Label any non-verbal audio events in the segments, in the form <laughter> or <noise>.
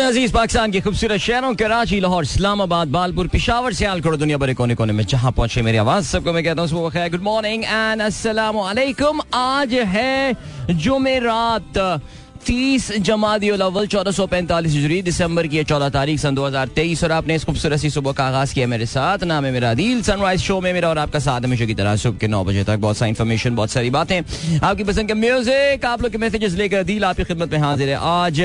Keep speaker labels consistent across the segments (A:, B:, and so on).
A: अज़ीज़ पाकिस्तान के खूबसूरत शहरों, कराची, लाहौर, इस्लामाबाद, बालपुर, पिशावर से करो दुनिया भरे कोने कोने में जहाँ पहुँचे मेरी आवाज़, सबको मैं कहता हूँ गुड मॉर्निंग एंड वालेकुम आज है जुमेरात तीस जमादी अव्वल, चौदह सौ पैंतालीस हिजरी, दिसंबर की चौदह तारीख सन दो हज़ार तेईस, और आपने इस खूबसूरत सी सुबह का आगाज़ किया मेरे साथ। नाम है मेरा दिल सनराइज शो में मेरा और आपका साथ हमेशा की तरह सुबह के नौ बजे तक बहुत सारी इन्फॉर्मेशन बहुत सारी बातें। आपकी पसंद के म्यूज़िक आप लोग के मैसेजेस लेकर दिल आपकी खिदमत में हाजिर है आज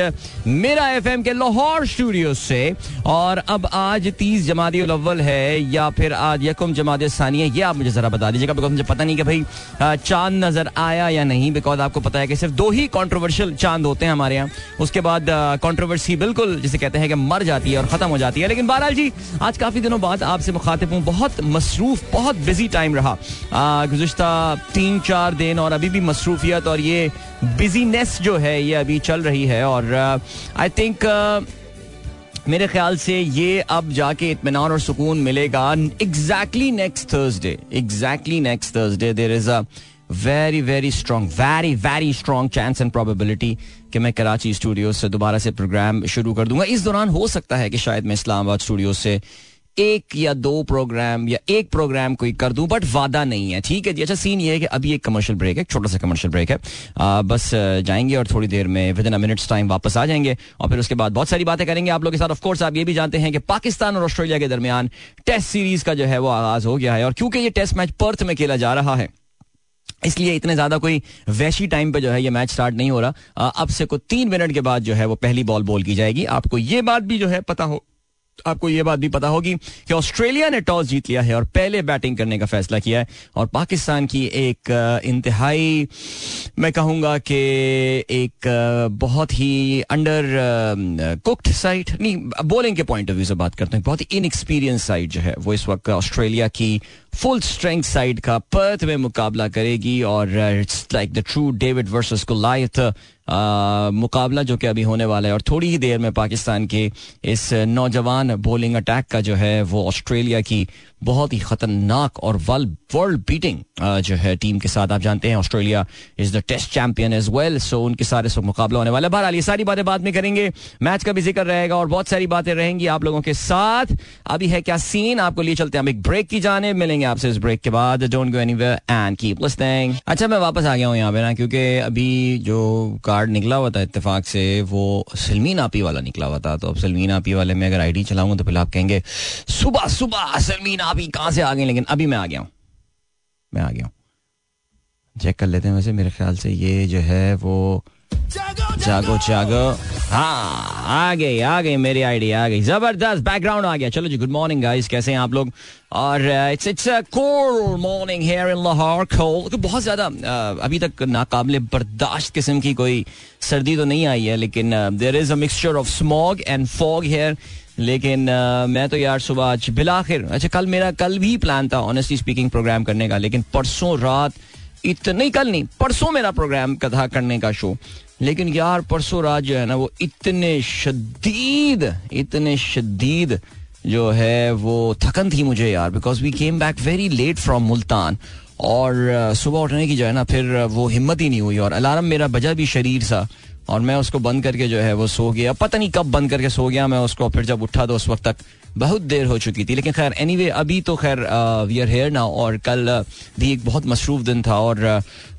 A: मेरा एफएम के लाहौर स्टूडियो से। और अब आज तीस जमादी अव्वल है, या फिर आज यकुम सानी है ये आप मुझे जरा बता दीजिएगा बिकॉज़ मुझे पता नहीं कि भाई चाँद नज़र आया या नहीं बिकॉज़ आपको पता है कि सिर्फ़ दो ही कॉन्ट्रोवर्शियल चाँद होते हैं हमारे यहाँ। उसके बाद कंट्रोवर्सी बिल्कुल, जिसे कहते हैं कि मर जाती है और ख़त्म हो जाती है। लेकिन बहरहाल जी, आज काफ़ी दिनों बाद आपसे मुखातिब हूँ। बहुत मसरूफ, बहुत बिज़ी टाइम रहा। गुजशत तीन चार दिन और अभी भी मसरूफियत और ये बिजीनेस जो है, ये अभी चल रही है। और आई थिंक मेरे ख्याल से ये अब जाके इतमान और सुकून मिलेगा। Exactly next Thursday exactly next Thursday there is a very very strong very very strong chance and probability कि मैं कराची स्टूडियो से दोबारा से प्रोग्राम शुरू कर दूँगा। इस दौरान हो सकता है कि शायद मैं इस्लामाबाद स्टूडियो से एक या दो प्रोग्राम या एक प्रोग्राम कोई कर दूँ बट वादा नहीं है। ठीक है जी अच्छा सीन ये है कि अभी एक कमर्शियल ब्रेक है छोटा सा कमर्शियल ब्रेक है। आ, बस जाएँगे और थोड़ी देर में विद इन मिनट्स टाइम वापस आ जाएँगे और फिर उसके बाद बहुत सारी बातें करेंगे आप लोग के साथ। ऑफ़ कोर्स आप ये भी जानते हैं कि पाकिस्तान और ऑस्ट्रेलिया के दरमियान टेस्ट सीरीज़ का जो है वो आगाज़ हो गया है और क्योंकि ये टेस्ट मैच पर्थ में खेला जा रहा है इसलिए इतने ज़्यादा कोई वैशी टाइम पे जो है ये मैच स्टार्ट नहीं हो रहा। अब से कुछ तीन मिनट के बाद जो है वो पहली बॉल बोल की जाएगी। आपको ये बात भी जो है पता हो। आपको यह बात भी पता होगी कि ऑस्ट्रेलिया ने टॉस जीत लिया है और पहले बैटिंग करने का फैसला किया है और पाकिस्तान की एक इंतहाई, मैं कहूँगा कि एक बहुत ही अंडर कुक्ड साइड नहीं बोलिंग के पॉइंट ऑफ़ व्यू से बात करते हैं। बहुत ही इनएक्सपीरियंस साइड जो है वो इस वक्त ऑस्ट्रेलिया की फुल स्ट्रेंथ साइड का पर्थ में मुकाबला करेगी और it's like the true David versus Goliath मुकाबला जो कि अभी होने वाला है और थोड़ी ही देर में पाकिस्तान के इस नौजवान बॉलिंग अटैक का जो है वो ऑस्ट्रेलिया की बहुत ही खतरनाक और वर्ल्ड बीटिंग जो है टीम के साथ आप जानते हैं, Australia is the test champion as well so उनके सारे सब मुकाबला होने वाला। है बहरहाल, ये सारी बातें बाद में करेंगे। मैच का भी ज़िक्र रहेगा और बहुत सारी बातें रहेंगी आप लोगों के साथ। अभी है क्या सीन आपको लिए चलते हैं हम एक ब्रेक की जाने। मिलेंगे आपसे इस ब्रेक के बाद। Don't go anywhere and keep listening अच्छा मैं वापस आ गया हूँ यहाँ पे ना, क्योंकि अभी जो कार्ड निकला हुआ था इतफाक से, वो सलमीन आपी वाला निकला हुआ था। तो अब सलमीन आपी वाले में अगर आईडी चलाऊँगा तो फिर आप कहेंगे, सुबह सुबह सलमीन आप ही कहाँ से आ गए? लेकिन अभी मैं आ गया हूँ। मैं आ गया हूँ। चेक कर लेते हैं वैसे मेरे ख्याल से ये जो है वो जागो जागो। हाँ आ गई आ गई मेरी आईडी आ गई। ज़बरदस्त बैकग्राउंड आ गया। चलो जी गुड मॉर्निंग गाइस कैसे हैं आप लोग? और it's it's cold morning here in Lahore बहुत ज़्यादा uh, अभी तक नाकाबले बर्दाश्त किस्म की कोई सर्दी तो नहीं आई है लेकिन there is a mixture of smog and fog here लेकिन uh, मैं तो यार सुबह आज बिलाखिर अच्छा कल मेरा कल भी प्लान था ऑनेस्टली स्पीकिंग प्रोग्राम करने का लेकिन परसों रात इतने कल नहीं परसों मेरा प्रोग्राम था करने का शो लेकिन यार परसों रात जो है ना वो इतने शदीद इतने शदीद जो है वो थकन थी मुझे यार because we came back very late from Multan और सुबह उठने की जो है ना फिर वो हिम्मत ही नहीं हुई और अलार्म मेरा बजा भी शरीर सा। और मैं उसको बंद करके जो है वो सो गया। पता नहीं कब बंद करके सो गया मैं उसको फिर जब उठा तो उस वक्त तक बहुत देर हो चुकी थी। लेकिन खैर एनी anyway, अभी तो खैर वी आर हेयर ना और कल भी एक बहुत मसरूफ दिन था और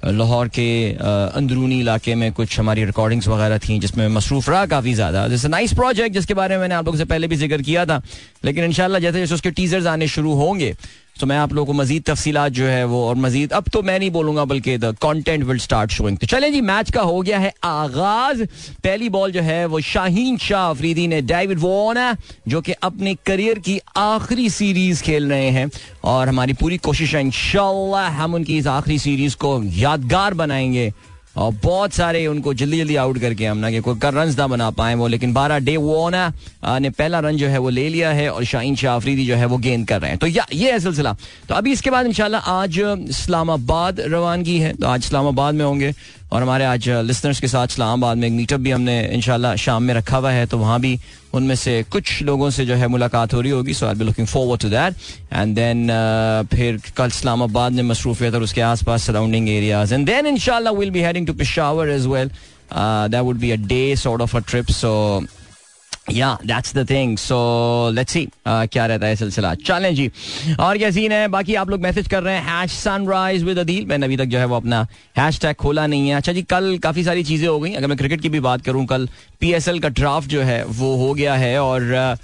A: लाहौर के अंदरूनी इलाके में कुछ हमारी रिकॉर्डिंग्स वगैरह थी जिसमें मसरूफ रहा काफ़ी ज़्यादा। जैसे नाइस प्रोजेक्ट जिसके बारे में मैंने आप लोगों से पहले भी ज़िक्र किया था। लेकिन इंशाल्लाह जैसे जैसे उसके टीजर्स आने शुरू होंगे तो मैं आप लोगों को मजीद तफसी जो है वो और मजीद, अब तो मैं नहीं बोलूँगा बल्कि the content will start showing चलें जी मैच का हो गया है आगाज़। पहली बॉल जो है वो शाहीन शाह अफरीदी ने डेविड वॉर्नर जो कि अपने करियर की आखिरी सीरीज़ खेल रहे हैं और हमारी पूरी कोशिश है इन हम उनकी इस आखिरी सीरीज़ को यादगार बनाएँगे। और बहुत सारे उनको जल्दी जल्दी आउट करके हम ना कि कोई रन ना बना पाए वो, लेकिन बारह डे वो ना ने पहला रन जो है वो ले लिया है और शाहीन शाह आफरीदी जो है वो गेंद कर रहे हैं। तो या, ये है सिलसिला। तो अभी इसके बाद इंशाल्लाह आज इस्लामाबाद रवानगी है। तो आज इस्लामाबाद में होंगे। और हमारे आज लिसनर्स के साथ इस्लामाबाद में एक मीटअप भी हमने इनशाला शाम में रखा हुआ है तो वहाँ भी उनमें से कुछ लोगों से जो है मुलाकात हो रही होगी so I be looking forward to that and then फिर कल इस्लामाबाद में मसरूफियत और उसके आस पास सराउंडिंग एरियाज़ एंड देन इनशाला will be heading to Peshawar as well that would be a day sort of a trip so yeah that's the thing so let's see क्या रहता है सिलसिला। चलें जी। और क्या सीन है? बाकी आप लोग मैसेज कर रहे हैं हैश सनराइज विद अदील मैंने अभी तक जो है वो अपना हैश टैग खोला नहीं है। अच्छा जी कल काफ़ी सारी चीज़ें हो गई। अगर मैं क्रिकेट की भी बात करूँ कल पीएसएल का ड्राफ्ट जो है वो हो गया है। और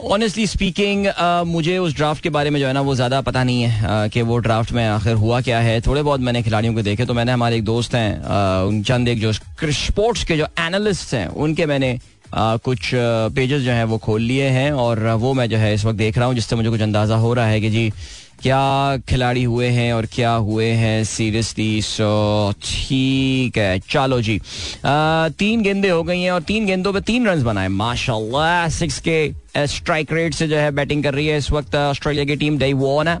A: ऑनेस्टली uh, स्पीकिंग uh, मुझे उस ड्राफ्ट के बारे में जो है ना वो ज़्यादा पता नहीं है uh, कि वो ड्राफ्ट में आखिर हुआ क्या है। थोड़े बहुत मैंने खिलाड़ियों को देखे तो मैंने हमारे एक दोस्त हैं uh, चंद एक जो स्पोर्ट्स के जो एनालिस्ट हैं उनके मैंने कुछ पेजेस जो हैं वो खोल लिए हैं और वो मैं जो है इस वक्त देख रहा हूँ जिससे मुझे कुछ अंदाज़ा हो रहा है कि जी क्या खिलाड़ी हुए हैं और क्या हुए हैं सीरियसली सो ठीक है चलो जी। आ, तीन गेंदे हो गई हैं और तीन गेंदों पे तीन रन बनाए। माशाल्लाह सिक्स के स्ट्राइक रेट से जो है बैटिंग कर रही है इस वक्त ऑस्ट्रेलिया की टीम डई वॉन है।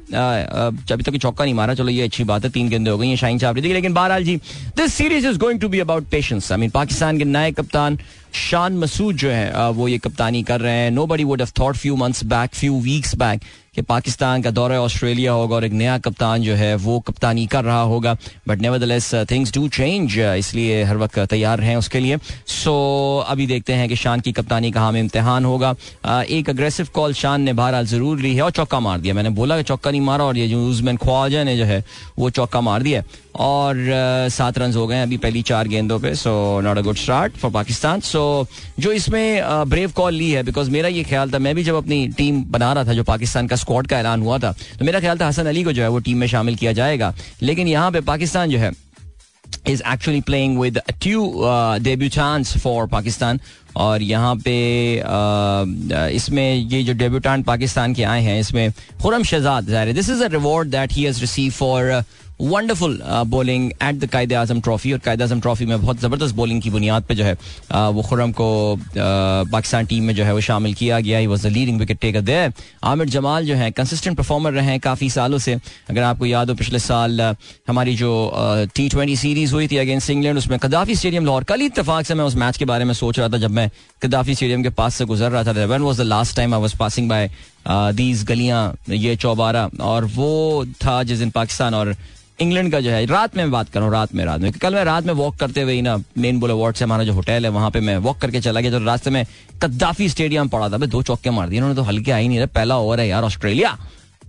A: अभी तक चौका नहीं मारा चलो ये अच्छी बात है तीन गेंदे हो गई हैं शाइन चाप रही थी लेकिन बहरहाल जी this series is going to be about patience I mean Pakistan के नए कप्तान शान मसूद जो है वो ये कप्तानी कर रहे हैं। Nobody would have thought few months back few weeks back कि पाकिस्तान का दौरा ऑस्ट्रेलिया होगा और एक नया कप्तान जो है, वो कप्तानी कर रहा होगा। But nevertheless things do change इसलिए हर वक्त तैयार रहें उसके लिए। सो अभी देखते हैं कि शान की कप्तानी का हमें इम्तिहान होगा। एक अग्रेसिव कॉल शान ने बहरहाल ज़रूर ली है और चौका मार दिया। मैंने बोला कि चौका नहीं मारा और ये जो यूजमैन ख्वाजा ने जो है, वो चौका मार दिया और सात रन हो गए अभी पहली चार गेंदों पे। So not a good start for Pakistan. So जो इसमें ब्रेव कॉल ली है बिकॉज़ मेरा ये ख्याल था, मैं भी जब अपनी टीम बना रहा था, जो पाकिस्तान का स्क्वाड का ऐलान हुआ था। तो मेरा ख्याल था हसन अली को जो है वो टीम में शामिल किया जाएगा। लेकिन यहाँ पे पाकिस्तान जो है is actually playing with two debut chance for Pakistan. और यहाँ पे uh, इसमें ये जो डेब्यूटान पाकिस्तान के आए हैं इसमें Khurram Shahzad this is a reward that he has receive for wonderful bowling at the Quaid Azam trophy और कायद आज़म ट्रॉफी में बहुत ज़बरदस्त बॉलिंग की बुनियाद पर जो है uh, वो खुरम को पाकिस्तान टीम में जो है वो शामिल किया गया। He was the leading wicket taker there Aamir Jamal जो है कंसिस्टेंट परफॉर्मर रहे हैं काफ़ी सालों से। अगर आपको याद हो पिछले साल हमारी जो टी ट्वेंटी सीरीज़ हुई थी अगेंस्ट इंग्लैंड उसमें कदाफी स्टेडियम लाहौर। कल इतफाक से मैं उस मैच के बारे में सोच रहा था जब मैं कदाफी स्टेडियम के पास से गुजर रहा था। When was the last time I was passing by these गलियाँ, ये चौबारा, और वो था जिस दिन पाकिस्तान और इंग्लैंड का जो है, रात में बात कर रहा हूँ, रात में रात में कल मैं रात में वॉक करते हुए ना मेन बोले वार्ड से हमारा जो होटल है, वहाँ पे मैं वॉक करके चला गया तो रास्ते में कद्दाफी स्टेडियम पड़ा था दो चौके मार दिए उन्होंने तो हल्के आई नहीं रहे, पहला ओवर है यार ऑस्ट्रेलिया।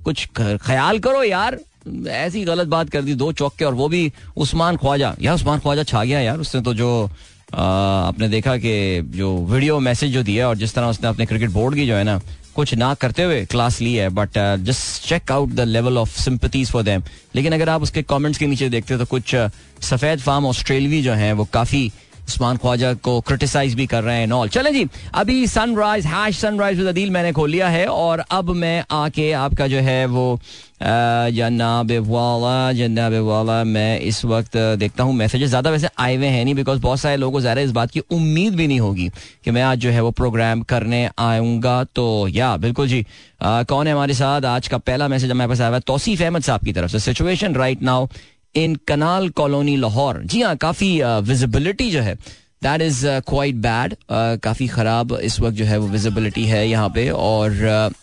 A: कुछ ख्याल करो यार, ऐसी गलत बात कर दी दो चौके, और वो भी उस्मान ख्वाजा, यार उस्मान ख्वाजा छा गया यार, उसने तो जो आपने देखा कि जो वीडियो मैसेज जो दिया, और जिस तरह उसने अपने क्रिकेट बोर्ड की जो है ना कुछ ना करते हुए क्लास ली है but just check out the level of sympathies for them लेकिन अगर आप उसके कमेंट्स के नीचे देखते हो तो कुछ सफ़ेद फार्म ऑस्ट्रेलवी जो हैं, वो काफ़ी उस्मान ख्वाजा को क्रिटिसाइज भी कर रहे हैं नॉल चले जी अभी sunrise hash sunrise with Adeel मैंने खोल लिया है और अब मैं आके आपका जो है वो जनाब वाला जनाब वाला मैं इस वक्त देखता हूँ मैसेजेस ज़्यादा वैसे आए हुए हैं नहीं बिकॉज़ बहुत सारे लोगों को ज़्यादा इस बात की उम्मीद भी नहीं होगी कि मैं आज जो है वो प्रोग्राम करने आऊँगा तो या बिल्कुल जी। आ, कौन है हमारे साथ? आज का पहला मैसेज हमारे पास आया हुआ है तोसीफ अहमद साहब की तरफ़ से। Situation right now in Canal Colony Lahore जी हाँ काफ़ी विजिबिलिटी जो है दैट इज़ क्वाइट बैड काफ़ी ख़राब इस वक्त जो है वो विजिबिलिटी है यहाँ पे। और uh,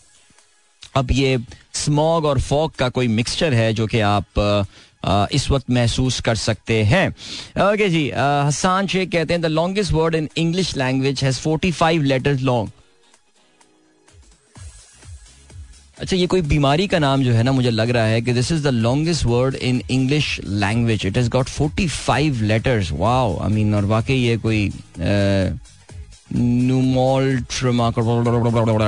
A: अब ये स्मॉग और फॉग का कोई मिक्सचर है जो कि आप uh, इस वक्त महसूस कर सकते हैं। ओके जी हसान शेख कहते हैं the longest word in English language has 45 letters long अच्छा ये कोई बीमारी का नाम जो है ना, मुझे लग रहा है कि this is the longest word in English language it has got forty five letters wow I mean और वाकई ये कोई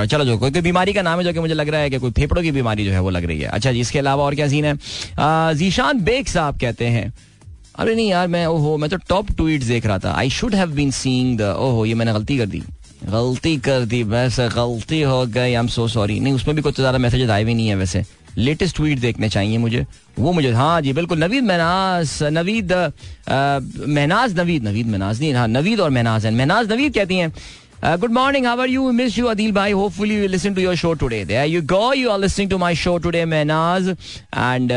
A: चलो जो, कोई बीमारी का नाम है जो कि मुझे लग रहा है कि कोई फेफड़ों की बीमारी जो है वो लग रही है। अच्छा जी, इसके अलावा और क्या सीन है? जीशान बेग साहब कहते हैं, अरे नहीं यार, मैं, ओहो, मैं तो टॉप ट्वीट देख रहा था। I should have been seeing the ओहो, ये मैंने गलती कर दी। गलती कर दी बस गलती हो गई आई एम सो सॉरी नहीं, उसमें भी कुछ ज़्यादा मैसेज आए भी नहीं है वैसे। लेटेस्ट ट्वीट देखने चाहिए मुझे। वो मुझे हाँ जी, बिल्कुल, नवीद महनाज नवीद महनाज नवीद नवीद महनाज नहीं हाँ नवीद और महनाज है। महनाज नवीद कहती हैं good morning how are you miss you Adil भाई hopefully we listen to your show today you go you are listening to my show today Mehnaz and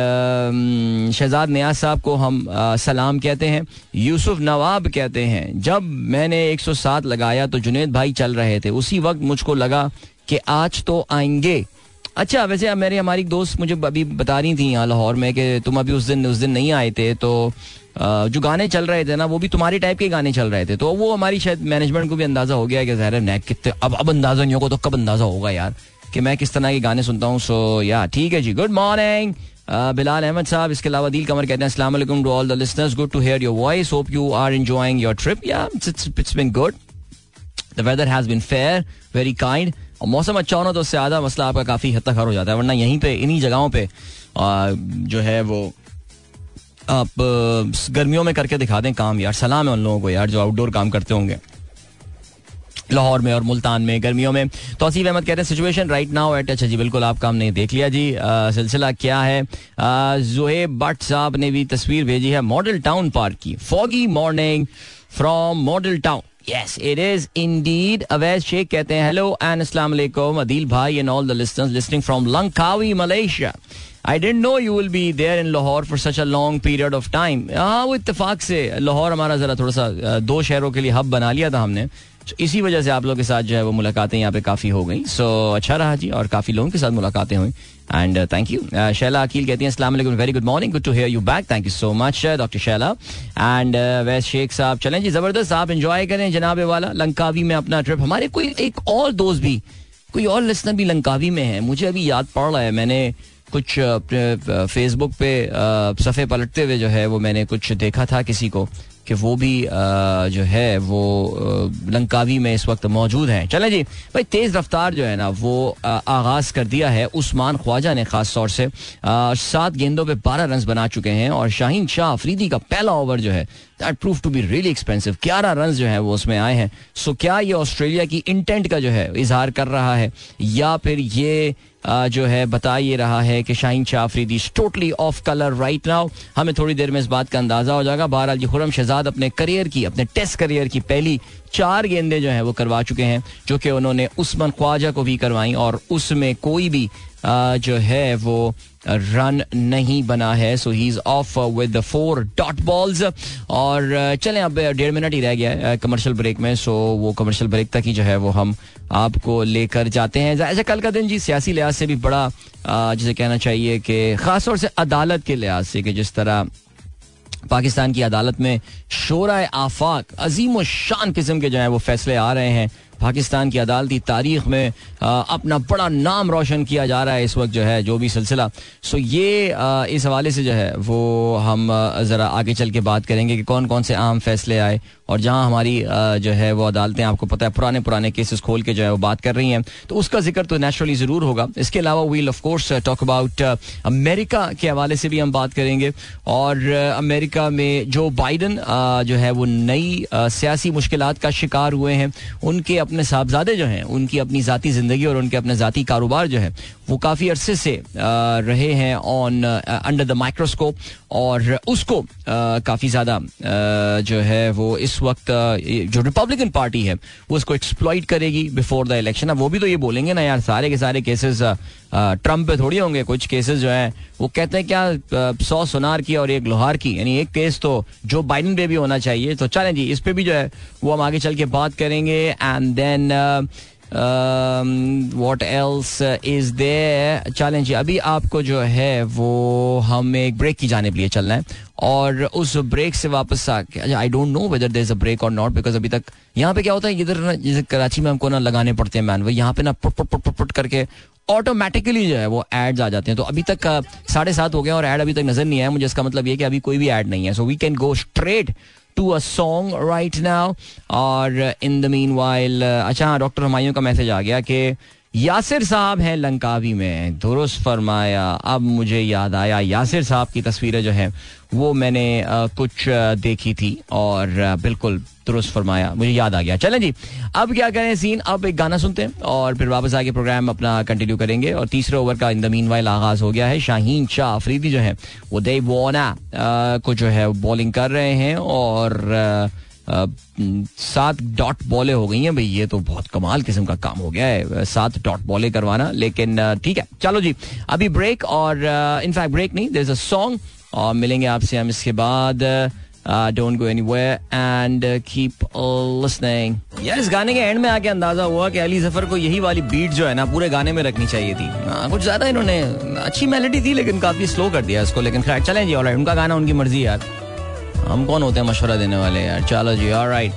A: Shahzad नियाज साहब को हम सलाम कहते हैं यूसुफ नवाब कहते हैं जब मैंने 107 लगाया तो जुनेद भाई चल रहे थे उसी वक्त मुझको लगा कि आज तो आएँगे अच्छा वैसे मेरी हमारी दोस्त मुझे अभी बता रही थी यहाँ लाहौर में कि तुम अभी उस दिन उस दिन नहीं आए थे तो जो गाने चल रहे थे ना, वो भी तुम्हारी टाइप के गाने चल रहे थे। तो वो हमारी शायद मैनेजमेंट को भी अंदाज़ा हो गया कि जहर नैक कितने, अब अब अंदाज़ा नहीं होगा तो कब अंदाज़ा होगा यार, कि मैं किस तरह के गाने सुनता हूँ। सो या ठीक है जी गुड मॉर्निंग बिलाल अहमद साहब। इसके अलावा दिल कमर कहते हैं अस्सलाम to all the listeners good to hear your voice hope you are enjoying your trip yeah it's been good the weather has been fair very kind और मौसम अच्छा होना तो उससे आधा मसला आपका काफ़ी हद तक हर हो जाता है, वरना यहीं पे, इन्हीं जगहों पे जो है वो आप गर्मियों में करके दिखा दें काम यार। सलाम है उन लोगों को यार जो आउटडोर काम करते होंगे। लाहौर में और मुल्तान में, गर्मियों में। तोसीफ अहमद कह रहे हैं सिचुएशन राइट नाउ एट अच्छा जी, बिल्कुल आप काम नहीं देख लिया जी। सिलसिला क्या है? जोहेब भट्ट साहब ने भी तस्वीर भेजी है, मॉडल टाउन पार्क की। Foggy morning from Model Town Yes, it is indeed. Awais Sheikh कहते हैं hello and अस्सलाम वालेकुम Adil भाई and all the listeners listening from Langkawi, Malaysia. I didn't know you will be there in Lahore for such a long period of time. हाँ वो इत्तेफाक से लाहौर हमारा जरा थोड़ा सा दो शहरों के लिए हब बना लिया था हमने इसी वजह से आप लोगों के साथ जो है वो मुलाकातें यहाँ पे काफ़ी हो गई। सो so, अच्छा रहा जी और काफ़ी लोगों के साथ मुलाकातें हुई। And thank you Shaila Aqeel कहती हैं अस्सलाम वालेकुम very good morning good to hear you back thank you so much doctor Shaila and Wais Sheikh साहब चलें जी ज़बरदस्त आप इंजॉय करें जनाब वाला लंकावी में अपना ट्रिप हमारे कोई एक और दोस्त भी कोई और लिसनर भी लंकावी में है। मुझे अभी याद पड़ रहा है मैंने कुछ फेसबुक पे सफ़े पलटते हुए जो है वो मैंने कुछ देखा था किसी को। कि वो भी जो है, वो लंकावी में इस वक्त मौजूद हैं। चले जी, भाई तेज़ रफ्तार जो है ना, वो आगाज़ कर दिया है उस्मान ख्वाजा ने खास तौर से। सात गेंदों पे बारह रन बना चुके हैं और शाहीन शाह अफरीदी का पहला ओवर जो है that prove to be really expensive ग्यारह रन जो है वो उसमें आए हैं। सो क्या ये ऑस्ट्रेलिया की इंटेंट का जो है, इजहार कर रहा है? या फिर ये जो है, बता ये रहा है कि Shaheen Shah Afridi totally off colour right now हमें थोड़ी देर में इस बात का अंदाज़ा हो जाएगा। बहरहाल जी खुरम शहजाद अपने करियर की, अपने टेस्ट करियर की पहली चार गेंदे जो हैं वो करवा चुके हैं, जो कि उन्होंने उस्मान ख्वाजा को भी करवाई और उसमें कोई भी जो है वो रन नहीं बना है so he is off with four dot balls और चलें, अब डेढ़ मिनट ही रह गया है कमर्शियल ब्रेक में सो वो कमर्शियल ब्रेक तक ही जो है वो हम आपको लेकर जाते हैं। ऐसे कल का दिन जी, सियासी लिहाज से भी बड़ा जिसे कहना चाहिए कि खासतौर से अदालत के लिहाज से कि जिस तरह पाकिस्तान की अदालत में शोरा आफाक अजीम शान किस्म के जो है वो फैसले आ रहे हैं पाकिस्तान की अदालती तारीख में अपना बड़ा नाम रोशन किया जा रहा है इस वक्त जो है, जो भी सिलसिला। सो ये इस हवाले से जो है, वो हम ज़रा आगे चल के बात करेंगे कि कौन कौन से अहम फैसले आए और जहाँ हमारी जो है, वो अदालतें, आपको पता है, पुराने पुराने केसेस खोल के जो है, वो बात कर रही हैं। तो उसका ज़िक्र तो नेचुरली ज़रूर होगा। इसके अलावा we'll of course talk about America के हवाले से भी हम बात करेंगे। और अमेरिका में जो बाइडन जो है, वो नई सियासी मुश्किल का शिकार हुए हैं। उनके अपने साहबजादे जो हैं, उनकी अपनी ज़ाती ज़िंदगी और उनके अपने ज़ाती कारोबार जो है, वो काफ़ी अरसे से रहे हैं ऑन अंडर द माइक्रोस्कोप और उसको काफ़ी ज़्यादा जो है वो इस वक्त जो रिपब्लिकन पार्टी है, वो उसको एक्सप्लॉइट करेगी बिफोर द इलेक्शन अब वो भी तो ये बोलेंगे ना यार, सारे के सारे केसेस ट्रंप पे थोड़ी होंगे, कुछ केसेस जो है, वो कहते हैं क्या सौ सोनार की और एक लोहार की, यानी एक केस तो जो बाइडन पे भी होना चाहिए। तो चलें जी, इस पे भी जो है, वो हम आगे चल के बात करेंगे। And then what else is the challenge अभी आपको जो है, वो हम एक ब्रेक की जाने लिए चलना है। और उस ब्रेक से वापस आके I don't know whether there is a break और नॉट बिकॉज़ अभी तक यहाँ पे क्या होता है, इधर ना, जैसे कराची में हमको ना लगाने पड़ते हैं मैन वो यहाँ पे ना put put put put put करके ऑटोमेटिकली जो है वो एड्स आ जाते हैं। तो अभी तक साढ़े सात हो गए और एड अभी तक नज़र नहीं आया। मुझे इसका मतलब ये कि अभी कोई भी एड नहीं है। So we can go straight to a song right now और इन द मीन वाइल अच्छा हाँ डॉक्टर हमायों का मैसेज आ गया कि यासिर साहब हैं लंकावी में। दुरुस्त फरमाया अब मुझे याद आया यासिर साहब की तस्वीरें जो है वो मैंने आ, कुछ आ, देखी थी और आ, बिल्कुल दुरुस्त फरमाया मुझे याद आ गया। चलें जी अब क्या करें सीन? अब एक गाना सुनते हैं और फिर वापस आके प्रोग्राम अपना कंटिन्यू करेंगे और तीसरे ओवर का इन द मीन वाइल आगाज़ हो गया है। शाहीन शाह अफरीदी जो है वो दे वोना को जो है बॉलिंग कर रहे हैं और सात डॉट बॉले हो गई हैं भाई ये तो बहुत कमाल किस्म का काम हो गया है। सात डॉट बॉले करवाना लेकिन ठीक है चलो जी अभी ब्रेक और इनफैक्ट ब्रेक नहीं देर इज़ अ सॉन्ग और मिलेंगे आपसे हम इसके बाद don't go anywhere and keep listening यार इस गाने के एंड में आके अंदाज़ा हुआ कि अली ज़फ़र को यही वाली बीट जो है ना पूरे गाने में रखनी चाहिए थी। आ, कुछ ज़्यादा इन्होंने अच्छी मेलोडी थी लेकिन काफ़ी स्लो कर दिया इसको लेकिन खैर चलें जी ऑलराइट उनका गाना उनकी मर्ज़ी यार। हम कौन होते हैं मशवरा देने वाले यार? चलो जी all right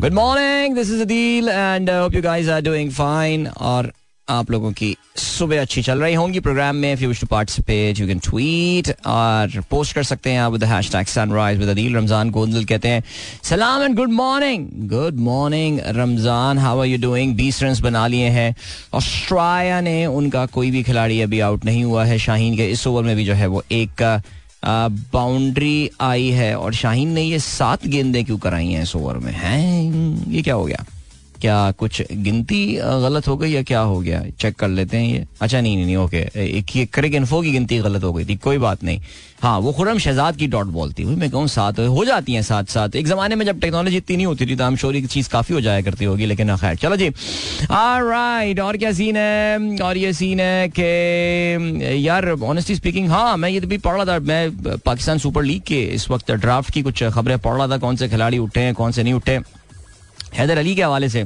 A: good morning this is Adeel and hope you guys are doing fine और आप लोगों की सुबह अच्छी चल रही होंगी प्रोग्राम में if to participate you can tweet और पोस्ट कर सकते हैं आप with hashtag sunrise with Adeel Ramzan Gondal कहते हैं। सलाम and good morning good morning Ramzan how are you doing 20 run बना लिए हैं। ऑस्ट्रेलिया ने उनका कोई भी खिलाड़ी अभी आउट नहीं हुआ है। शाहीन के इस ओवर में भी जो है वो एक बाउंड्री आई है और शाहीन ने ये सात गेंदें क्यों कराई हैं इस ओवर में? हैं? ये क्या हो गया? क्या कुछ गिनती गलत हो गई या क्या हो गया? चेक कर लेते हैं ये। अच्छा नहीं नहीं, नहीं ओके एक ये क्रिक इन्फो की गिनती गलत हो गई थी कोई बात नहीं। हाँ वो खुरम शहजाद की डॉट बॉल थी। मैं कहूँ साथ हो जाती हैं साथ साथ एक जमाने में जब टेक्नोलॉजी इतनी नहीं होती थी तो हम शोरी की चीज़ काफ़ी हो जाया करती होगी लेकिन खैर चलो जी। राइट और क्या सीन है? और ये सीन है कि यार ऑनेस्टली स्पीकिंग हाँ मैं ये तो भी पढ़ रहा था। मैं पाकिस्तान सुपर लीग के इस वक्त ड्राफ्ट की कुछ खबरें पढ़ रहा था कौन से खिलाड़ी उठे हैं कौन से नहीं उठे। हैदर अली के हवाले से,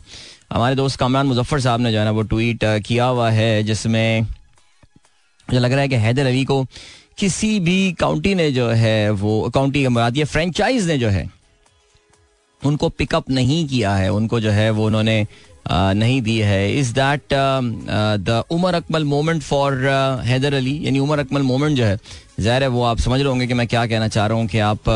A: हमारे दोस्त कामरान मुजफ्फर साहब ने जो है ना वो ट्वीट किया हुआ है, जिसमें मुझे लग रहा है कि हैदर अली को किसी भी काउंटी ने जो है वो काउंटी का मुराद फ्रेंचाइज ने जो है, उनको पिकअप नहीं किया है। उनको जो है वो उन्होंने नहीं दी है। Is that the Umar Akmal moment for Haider Ali यानी उमर अकमल मोमेंट जो है, ज़ाहिर है वो आप समझ रहे होंगे कि मैं क्या कहना चाह रहा हूँ कि आप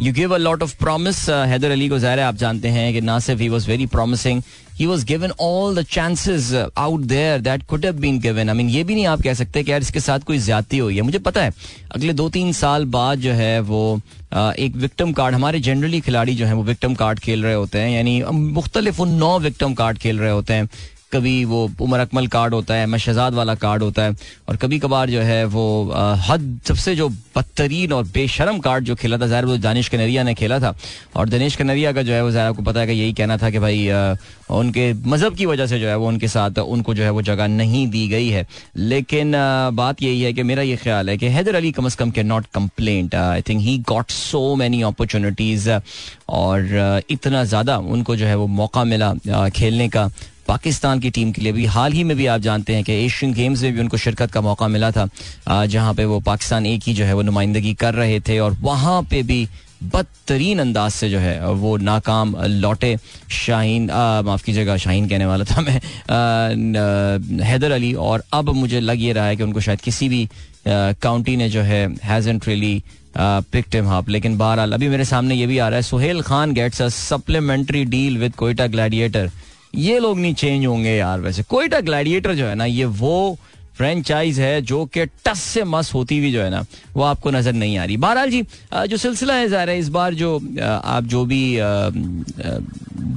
A: you give a lot of promise Haider Ali को। ज़ाहिर है आप जानते हैं कि ना सिर्फ़ he was very promising he was given all the chances out there that could have been given I mean ये भी नहीं आप कह सकते कि यार इसके साथ कोई ज्यादती हुई है मुझे पता है अगले दो तीन साल बाद जो है वो एक विक्टम कार्ड हमारे जनरली खिलाड़ी जो है वो विक्टम कार्ड खेल रहे होते हैं यानी मुख्तलिफ़ उन नौ विक्टम कार्ड खेल रहे होते हैं कभी वो उमर अकमल कार्ड होता है मशहजाद वाला कार्ड होता है और कभी कभार जो है वो हद, सबसे जो बदतरीन और बेशरम कार्ड जो खेला था, ज़ाहिर वो दानिश कनरिया ने खेला था। और दिनेश कनरिया का जो है वो, ज़ाहिर आपको पता है कि यही कहना था कि भाई उनके, मज़हब की वजह से जो है वो उनके साथ उनको जो है वो जगह नहीं दी गई है। लेकिन बात यही है कि मेरा ये ख्याल है कि हैदर अली कम अज़ कम के not complaint I think he got so many opportunities और इतना ज़्यादा उनको जो है वो मौका मिला खेलने का। पाकिस्तान की टीम के लिए भी। हाल ही में भी आप जानते हैं कि एशियन गेम्स में भी उनको शिरकत का मौका मिला था जहाँ पे वो पाकिस्तान एक ही जो है वो नुमाइंदगी कर रहे थे और वहाँ पे भी बदतरीन अंदाज से जो है वो नाकाम लौटे। शाहीन माफ़ कीजिएगा, शाहीन कहने वाला था मैं हैदर अली। और अब मुझे लग ये रहा है कि उनको शायद किसी भी काउंटी ने जो है hasn't really picked him up लेकिन बहरहाल, अभी मेरे सामने ये भी आ रहा है, Sohail Khan gets a supplementary deal with Quetta Gladiator ये लोग नहीं चेंज होंगे यार वैसे। कोयटा ग्लैडिएटर जो है ना, ये वो फ्रेंचाइज है जो कि टस से मस होती हुई जो है ना, वो आपको नज़र नहीं आ रही। बहरहाल जी जो सिलसिला है ज़ाहिर है, इस बार जो आप जो भी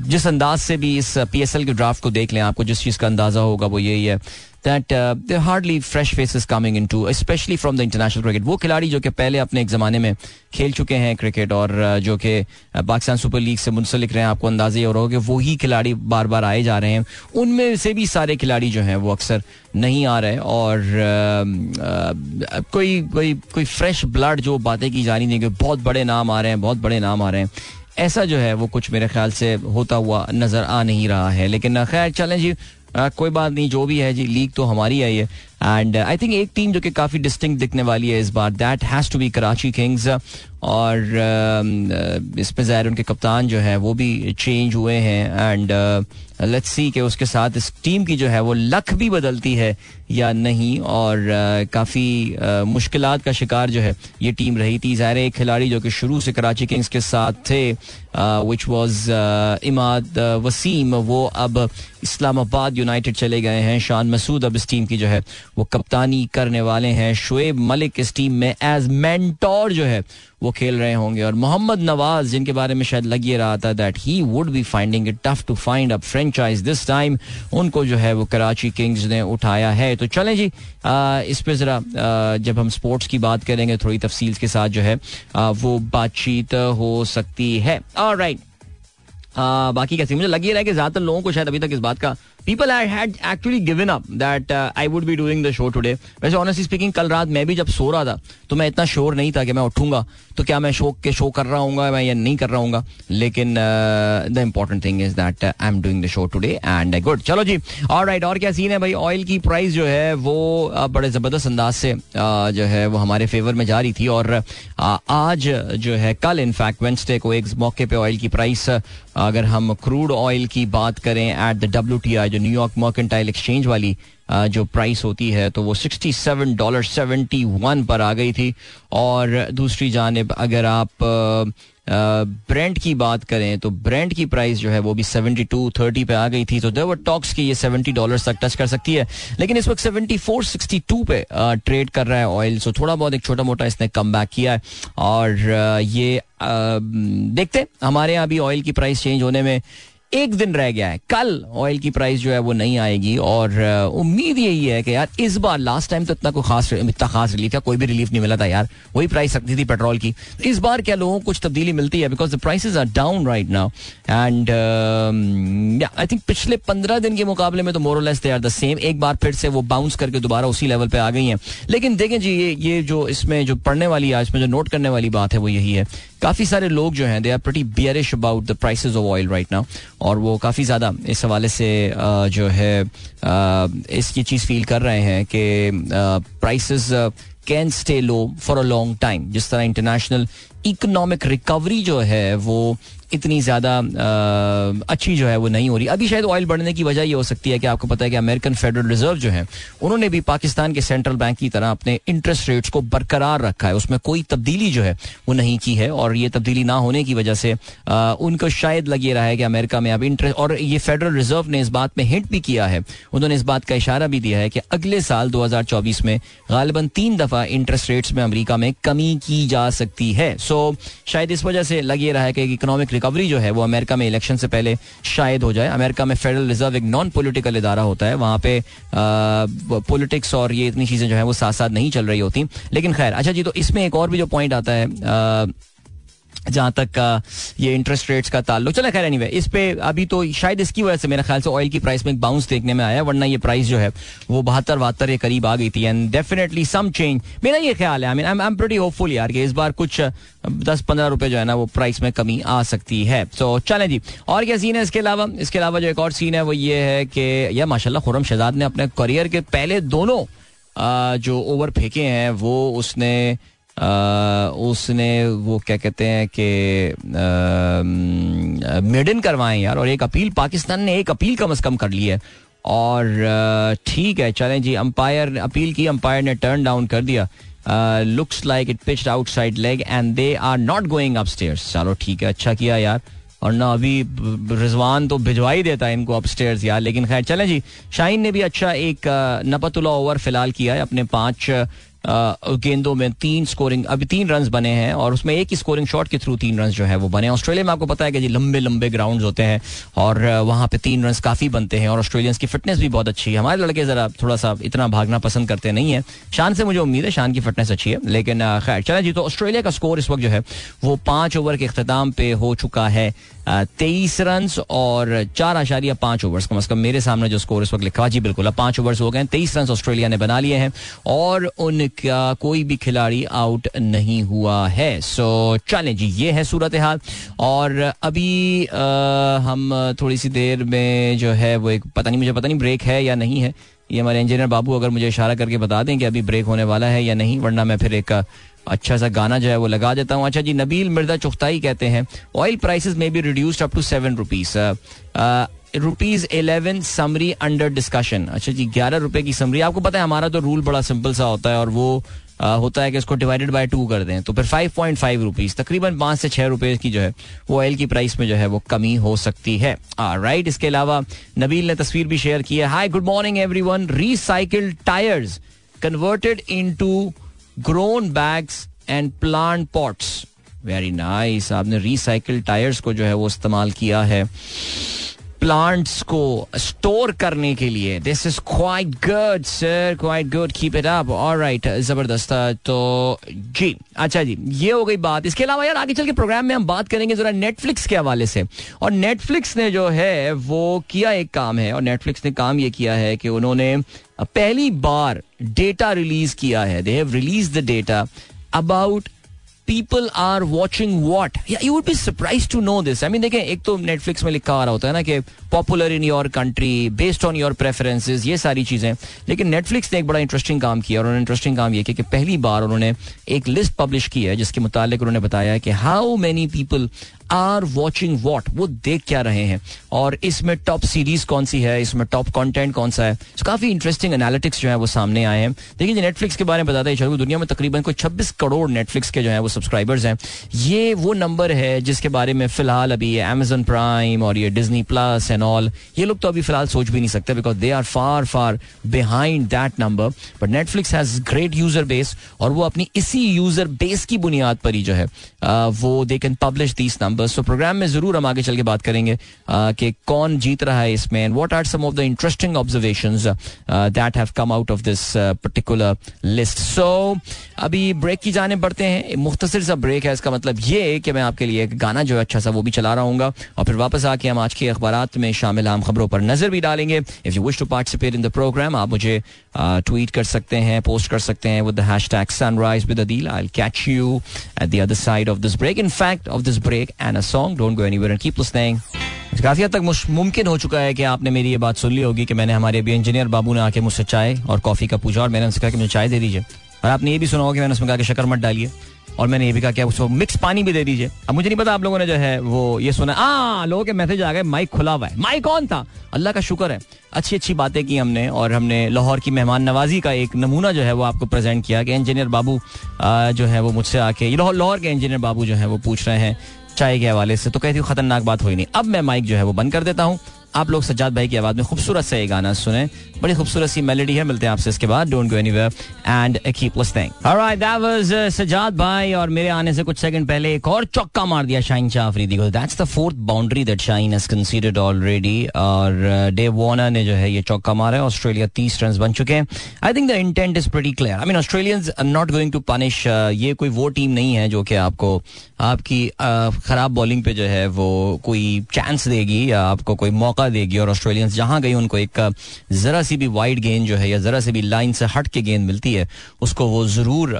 A: जिस अंदाज से भी इस पीएसएल के ड्राफ्ट को देख लें, आपको जिस चीज़ का अंदाज़ा होगा वो यही है। That there hardly fresh faces coming in to specially from the international cricket वो खिलाड़ी जो कि पहले अपने एक ज़माने में खेल चुके हैं क्रिकेट और uh, जो कि uh, पाकिस्तान सुपर लीग से मुंसलिक रहे हैं आपको अंदाजे हो रहा हो कि वही खिलाड़ी बार बार आए जा रहे हैं। उनमें से भी सारे खिलाड़ी जो हैं वो अक्सर नहीं आ रहे और uh, कोई कोई कोई फ्रेश ब्लड जो बातें की जा रही थी कि बहुत बड़े नाम आ रहे हैं बहुत बड़े नाम आ रहे हैं। ऐसा जो है वो कुछ मेरे ख्याल से होता हुआ नज़र आ नहीं रहा है। लेकिन खैर चलें जी आ, कोई बात नहीं जो भी है जी लीग तो हमारी आई है एंड आई थिंक एक टीम जो कि काफ़ी डिस्टिंग दिखने वाली है इस बार that has to be Karachi Kings और uh, इसमें ज़ाहिर उनके कप्तान जो है वो भी चेंज हुए हैं। एंड लेट्स सी के उसके साथ इस टीम की जो है वो लक भी बदलती है या नहीं और काफ़ी मुश्किल का शिकार जो है ये टीम रही थी। ज़ाहिर एक खिलाड़ी जो कि शुरू से कराची किंग्स के साथ थे विच वॉज़ इमाद वसीम, वो अब इस्लामाबाद यूनाइटेड चले गए हैं। शान मसूद अब इस टीम की जो है वो कप्तानी करने वाले हैं। शुएब मलिक इस टीम में एज मेंटोर जो है वो खेल रहे होंगे। और मोहम्मद नवाज़, जिनके बारे में शायद लग ये रहा था that he would be finding it tough to find a franchise this time उनको जो है वो कराची किंग्स ने उठाया है। तो चलें जी आ, इस पे ज़रा जब हम स्पोर्ट्स की बात करेंगे थोड़ी तफसील के साथ जो है आ, वो बातचीत हो सकती है। राइट बाकी कैसे मुझे लग ही रहा है कि ज़्यादातर लोगों को शायद अभी तक इस बात का people I had actually given up that I would be doing the show today वैसे ऑनेस्टली स्पीकिंग कल रात मैं भी जब सो रहा था तो मैं इतना श्योर नहीं था कि मैं उठूँगा। तो क्या मैं शो के शो कर रहा हूँ मैं या नहीं कर रहा हूँ लेकिन the important thing is that I am doing the show today and good चलो जी और राइट और क्या सीन है भाई? ऑयल की प्राइस जो है, वो बड़े ज़बरदस्त अंदाज से जो है, वो हमारे फेवर में जा रही थी और आज जो है, कल इनफैक्ट वेंसडे को एक मौके पर ऑयल की प्राइस अगर हम क्रूड ऑयल की बात करें at the W T I जो न्यूयॉर्क मर्केंटाइल एक्सचेंज वाली जो प्राइस होती है तो वो sixty seven dollar seventy one पर आ गई थी। और दूसरी जानब, अगर आप ब्रेंड की बात करें तो ब्रेंड की प्राइस जो है, वो भी सेवेंटी टू थर्टी पे आ गई थी। तो देवर टॉक्स की ये सेवेंटी डॉलर तक टच कर सकती है। लेकिन इस वक्त सेवेंटी फोर सिक्सटी टू पे ट्रेड कर रहा है ऑयल सो थोड़ा बहुत एक छोटा मोटा इसने कम किया है। और ये देखते हमारे यहाँ भी ऑयल की प्राइस चेंज होने में एक दिन रह गया है। कल ऑयल की प्राइस जो है वो नहीं आएगी और उम्मीद यही है कि यार इस बार लास्ट टाइम तो इतना कोई खास, इतना खास रिलीफ था, कोई भी रिलीफ नहीं मिला था यार। वही प्राइस रखती थी पेट्रोल की। इस बार क्या लोगों को कुछ तब्दीली मिलती है because the prices are down right now and I think पिछले पंद्रह दिन के मुकाबले में तो more or less they are the same एक बार फिर से वो बाउंस करके दोबारा उसी लेवल पे आ गई हैं। लेकिन देखें जी, ये ये जो इसमें जो पढ़ने वाली आज में जो नोट करने वाली बात है वो यही है काफ़ी सारे लोग जो हैं they are pretty bearish about the price of oil right now और वो काफ़ी ज़्यादा इस हवाले से जो है इसकी चीज़ फील कर रहे हैं कि prices can stay low for a long time जिस तरह इंटरनेशनल इकोनॉमिक रिकवरी जो है, वो इतनी ज़्यादा अच्छी जो है वो नहीं हो रही। अभी शायद ऑयल बढ़ने की वजह ये हो सकती है कि आपको पता है कि अमेरिकन फेडरल रिज़र्व जो है, उन्होंने भी पाकिस्तान के सेंट्रल बैंक की तरह अपने इंटरेस्ट रेट्स को बरकरार रखा है। उसमें कोई तब्दीली जो है वो नहीं की है और ये तब्दीली ना होने की वजह से उनको शायद लग ये रहा है कि अमेरिका में अब इंटरेस्ट और ये फेडरल रिज़र्व ने इस बात में हिंट भी किया है। उन्होंने इस बात का इशारा भी दिया है कि अगले साल दो हज़ार चौबीस में गालिबा तीन दफ़ा इंटरेस्ट रेट्स में अमरीका में कमी की जा सकती है। सो शायद इस वजह से लगे रहा है कि इकोनॉमिक रिकवरी जो है वो अमेरिका में इलेक्शन से पहले शायद हो जाए। अमेरिका में फेडरल रिज़र्व एक नॉन पोलिटिकल इदारा होता है। वहाँ पे पॉलिटिक्स और ये इतनी चीज़ें जो है वो साथ साथ नहीं चल रही होती। लेकिन खैर अच्छा जी तो इसमें एक और भी जो पॉइंट आता है आ, जहाँ तक का ये इंटरेस्ट रेट्स का ताल्लुक। चला खैर एनीवे इस पे अभी तो शायद इसकी वजह से मेरे ख्याल से ऑयल की प्राइस में एक बाउंस देखने में आया, वरना ये प्राइस जो है, वो बहत्तर बहत्तर के करीब आ गई थी। एंड डेफिनेटली सम चेंज मेरा ये ख्याल है I mean I am pretty hopeful यार कि इस बार कुछ दस पंद्रह रुपए जो है ना, वो प्राइस में कमी आ सकती है। तो चले जी। और क्या सीन है इसके अलावा? इसके अलावा जो एक और सीन है, वो ये है कि यह माशाल्लाह खुरम शहजाद ने अपने करियर के पहले दोनों जो ओवर फेंके हैं, वो उसने उसने वो क्या कहते हैं कि मेडन करवाए यार, और एक अपील, पाकिस्तान ने एक अपील कम अज कम कर ली है। और ठीक है, चलें जी, अंपायर, अपील की, अंपायर ने टर्न डाउन कर दिया। Looks like it pitched outside leg and they are not going upstairs चलो, ठीक है अच्छा किया यार। और ना, अभी रिजवान तो भिजवा ही देता है इनको अपस्टेयर्स यार, लेकिन खैर, चलें जी, शाहीन ने भी अच्छा एक नपतुल्ला ओवर फ़िलहाल किया है, अपने पाँच गेंदों में तीन स्कोरिंग अभी तीन रन बने हैं और उसमें एक ही स्कोरिंग शॉट के थ्रू तीन रन जो है वो बने ऑस्ट्रेलिया में आपको पता है कि जी लंबे लंबे ग्राउंड होते हैं और वहाँ पे तीन रन काफ़ी बनते हैं और ऑस्ट्रेलियंस की फिटनेस भी बहुत अच्छी है। हमारे लड़के जरा थोड़ा सा इतना भागना पसंद करते नहीं है। शान से मुझे उम्मीद है शान की फिटनेस अच्छी है, लेकिन खैर, चला जी तो ऑस्ट्रेलिया का स्कोर इस वक्त जो है वो पाँच ओवर के अख्ताम पे हो चुका है। तेईस रन और चार आशारिया पाँच ओवर्स कम अज कम। मेरे सामने जो स्कोर इस वक्त लिखा जी बिल्कुल अब पाँच ओवर्स हो गए तेईस रन ऑस्ट्रेलिया ने बना लिए हैं और उनका कोई भी खिलाड़ी आउट नहीं हुआ है। सो चलें जी ये है सूरत हाल और अभी आ, हम थोड़ी सी देर में जो है वो एक पता नहीं मुझे पता नहीं ब्रेक है या नहीं है। ये हमारे इंजीनियर बाबू अगर मुझे इशारा करके बता दें कि अभी ब्रेक होने वाला है या नहीं वरना मैं फिर एक अच्छा सा गाना जो है वो लगा देता हूँ। अच्छा जी नबील मिर्ज़ा चुख्ताई कहते हैं ऑयल प्राइसेस में be reduced up to seven rupees rupees eleven summary under discussion अच्छा जी ग्यारह रुपए की समरी आपको पता है हमारा तो रूल बड़ा सिंपल सा होता है और वो आ, होता है कि इसको डिवाइडेड बाय टू कर दें। तो फिर फाइव पॉइंट फाइव रुपीज़ तकरीबन पाँच से छह रुपए की जो है वो ऑयल की प्राइस में जो है वो कमी हो सकती है। राइट इसके अलावा नबील ने तस्वीर भी शेयर की है। Hi good morning everyone recycled tyres converted into grown bags and plant pots very nice आपने रिसाइकल टायर्स को जो है वो इस्तेमाल किया है। प्लांट्स को स्टोर करने के लिए. This is quite good sir quite good keep it up right ज़बरदस्त. तो जी. अच्छा जी. ये हो गई बात. इसके अलावा यार, आगे चल के प्रोग्राम में हम बात करेंगे जरा नेटफ्लिक्स के हवाले से. और नेटफ्लिक्स ने जो है, वो किया एक काम है. और नेटफ्लिक्स ने काम ये किया है कि उन्होंने पहली बार डेटा रिलीज़ किया है. They have release the data about people are watching what you would be surprise to know this I mean देखें, एक तो नेटफ्लिक्स में लिखा आ रहा होता है ना कि popular in your country based on your preferences ये सारी चीज़ें। लेकिन नेटफ्लिक्स ने एक बड़ा इंटरेस्टिंग काम किया, और उन्होंने इंटरेस्टिंग काम ये किया कि पहली बार उन्होंने एक लिस्ट पब्लिश की है, जिसके मुतालिक उन्होंने बताया कि how many people are watching what वो देख क्या रहे हैं। और इसमें टॉप सीरीज़ कौन सी है इसमें टॉप कंटेंट कौन सा है। So, काफ़ी इंटरेस्टिंग एनालिटिक्स जो है वो सामने आए हैं। देखिए नेटफ्लिक्स के बारे में बताते हैं दुनिया में तकरीबन कोई 26 करोड़ नेटफ्लिक्स के जो है वो सब्सक्राइबर्स हैं। ये वो नंबर है जिसके बारे में फ़िलहाल अभी ये अमेजन प्राइम और ये डिजनी प्लस एंड ऑल ये लोग तो अभी फ़िलहाल सोच भी नहीं सकते because they are far far behind that number but Netflix has great user base और वो अपनी इसी यूज़र बेस की बुनियाद पर ही जो है वो they can publish these number so program में ज़रूर हम आगे चल के बात करेंगे कि कौन जीत रहा है इसमें and what are some of the interesting observation that have come out of this particular list so अभी ब्रेक की जाने बढ़ते हैं मुख्तसर सा ब्रेक है, इसका मतलब ये कि मैं आपके लिए एक गाना जो है अच्छा सा वो भी चला रहा हूँ और फिर वापस आके हम आज के अखबार में शामिल आम खबरों पर नज़र भी डालेंगे। If you wish to participate in the program आप मुझे ट्वीट कर सकते हैं पोस्ट कर सकते हैं with the hashtag sunrise with Adeel I catch you at the other side of this break in fact of this break and a song don't go anywhere and keep listening काफ़ी हद तक मुमकिन हो चुका है कि आपने मेरी ये बात सुन ली होगी कि मैंने हमारे अभी इंजीनियर बाबू ने आके मुझसे चाय और कॉफ़ी का पूछा और मैंने उनसे कहा कि मुझे चाय दे दीजिए। और आपने ये भी सुना होगा कि मैंने उसमें कहा कि शक्कर मत डालिए। और मैंने ये भी कहा कि उसको मिक्स पानी भी दे दीजिए। अब मुझे नहीं पता आप लोगों ने जो है वो ये सुना। आ, लोगों के मैसेज आ गए माइक खुला हुआ है। माइक कौन था। अल्लाह का शुक्र है। अच्छी अच्छी बातें की हमने और हमने लाहौर की मेहमान नवाजी का एक नमूना जो है वो आपको प्रेजेंट किया कि इंजीनियर बाबू जो है वो मुझसे आके, लाहौर के इंजीनियर बाबू जो है वो पूछ रहे हैं। चाय के हवाले से तो कहती हूँ, खतरनाक बात हुई नहीं। अब मैं माइक जो है वो बंद कर देता हूँ। आप लोग सज्जाद भाई की आवाज़ में खूबसूरत सा ये गाना सुने। बड़ी खूबसूरत सी मेलोडी है। मिलते हैं आपसे इसके बाद। Don't go anywhere and keep listening alright that was Sajjad भाई और मेरे आने से कुछ सेकंड पहले एक और चौका मार दिया शाहीन शाह अफरीदी को। That's the fourth boundary that Shaheen has considered already और डेव uh, वॉर्नर ने जो है ये चौका मारा है। ऑस्ट्रेलिया 30 रन बन चुके हैं। I think the intent is pretty clear I mean Australians are not going to punish ये कोई वो टीम नहीं है जो कि आपको आपकी uh, खराब बॉलिंग पे जो है वो कोई चांस देगी या आपको कोई मौका देगी। और ऑस्ट्रेलियंस जहाँ गई उनको एक uh, जरा सी भी वाइड गेंद जो है या जरा से भी लाइन से हट के गेंद मिलती है, उसको वो ज़रूर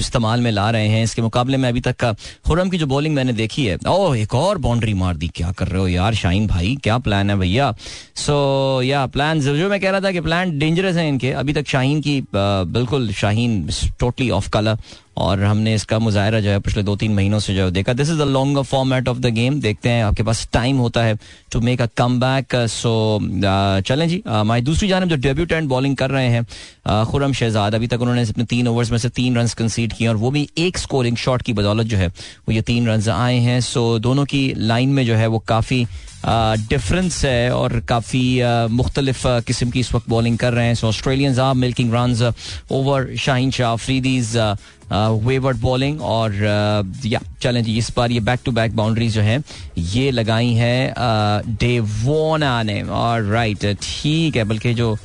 A: इस्तेमाल में ला रहे हैं। इसके मुकाबले में अभी तक का खुरम की जो बॉलिंग मैंने देखी है, ओ, एक और बाउंड्री मार दी। क्या कर रहे हो यार शाहीन भाई? क्या प्लान है भैया? सो या प्लान जो मैं कह रहा था कि प्लान डेंजरस है इनके। अभी तक शाहीन की बिल्कुल शाहीन टोटली ऑफ़ कलर और हमने इसका मुजाहरा जो है पिछले दो तीन महीनों से जो है देखा। This is the longer format of the game देखते हैं आपके पास टाइम होता है to make a comeback so चलें जी हमारी दूसरी जानब जो डेब्यूटेंट बॉलिंग कर रहे हैं खुरम शहजाद। अभी तक उन्होंने अपने तीन ओवर्स में से तीन रन कंसीड किए और वो भी एक स्कोरिंग शॉट की बदौलत जो है वो ये तीन रन आए हैं। सो दोनों की लाइन में जो है वो काफ़ी डिफरेंस uh, है और काफ़ी uh, मुख्तलिफ़ किस्म की इस वक्त बॉलिंग कर रहे हैं। So Australians are milking run over Shaheen Shah Afridi's wayward bowling और या, चलें जी, इस बार ये बैक टू बैक बाउंड्रीज जो हैं, ये लगाई हैं डेवोना ने। और राइट ठीक है, बल्कि जो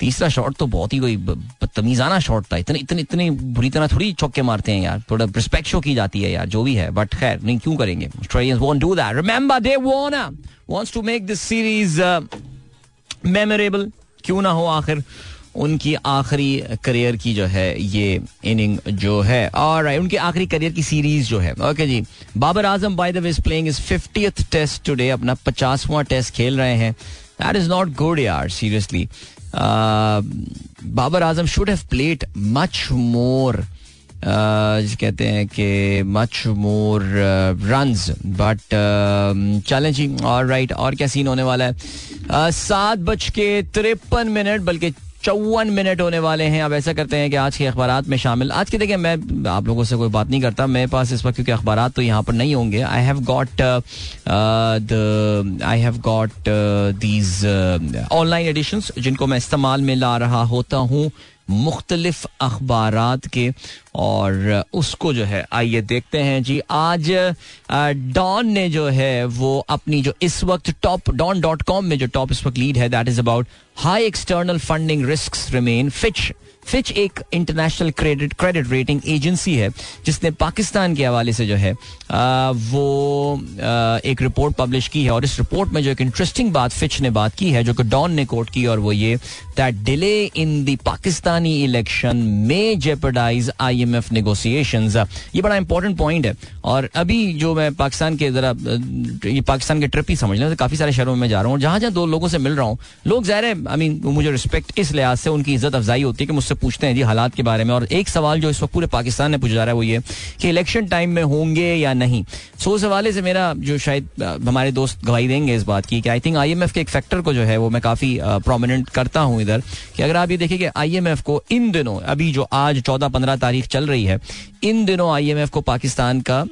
A: तीसरा शॉट तो बहुत ही कोई बदतमीजाना शॉट था। इतने इतने इतने बुरी तरह थोड़ी चौके मारते हैं यार। थोड़ा रिस्पेक्ट शो की जाती है यार, जो भी है। बट खैर, नहीं, क्यों करेंगे? Australians won't do that remember they want wants to make this series memorable क्यों ना हो आखिर? उनकी आखिरी करियर की जो है ये इनिंग जो है। और उनकी आखिरी करियर की सीरीज़ जो है। Okay ji Babar Azam by the way playing is fiftieth test today अपना पचासवां टेस्ट खेल रहे हैं। दैट इज़ नॉट गुड यार seriously Babar Azam should have played much more कहते हैं कि मच मोर रन बट चलें जी और राइट और क्या सीन होने वाला है? Uh, सात बज के तिरपन मिनट बल्कि चौवन मिनट होने वाले हैं। अब ऐसा करते हैं कि आज के अखबार में शामिल। आज के देखिए, मैं आप लोगों से कोई बात नहीं करता। मेरे पास इस वक्त, क्योंकि अखबार तो यहाँ पर नहीं होंगे। I have got I have got these online edition जिनको मैं इस्तेमाल में ला रहा होता हूँ। मुख्तलिफ़ अखबार के और उसको जो है, आइए देखते हैं जी। आज डॉन ने जो है, वो अपनी जो इस वक्त टॉप, डॉन डॉट कॉम में जो टॉप इस वक्त लीड है that is about high external funding risk remain Fitch Fitch एक international credit credit rating agency है जिसने पाकिस्तान के हवाले से जो है आ, वो आ, एक रिपोर्ट पब्लिश की है। और इस रिपोर्ट में जो एक इंटरेस्टिंग बात फिच ने बात की है जो कि डॉन ने कोट की और वो ये that delay in the Pakistani election में जेपरडाइज एफ़ नेगोशिएशंस ये बड़ा इंपॉर्टेंट पॉइंट है। और अभी जो मैं पाकिस्तान के जरा ये पाकिस्तान के ट्रिप ही समझ लें काफ़ी सारे शहरों में जा रहा हूँ जहाँ जहाँ दो लोगों से मिल रहा हूँ लोग ज़ाहिर है आई मीन मुझे रिस्पेक्ट इस लिहाज से उनकी इज़्ज़त अफजाई होती है कि मुझसे पूछते हैं जी हालात के बारे में। और एक सवाल जो इस वक्त पूरे पाकिस्तान ने पूछा रहा है वो ये कि इलेक्शन टाइम में होंगे या नहीं? सो उस हवाले से मेरा जो शायद हमारे दोस्त गवाही देंगे इस बात की कि आई थिंक आईएमएफ के एक फैक्टर को जो है वो मैं काफ़ी प्रोमिनेंट करता हूँ इधर कि अगर आप ये देखें कि आईएमएफ को इन दिनों, अभी जो आज चौदह पंद्रह तारीख चल रही है इन दिनों आईएमएफ को पाकिस्तान का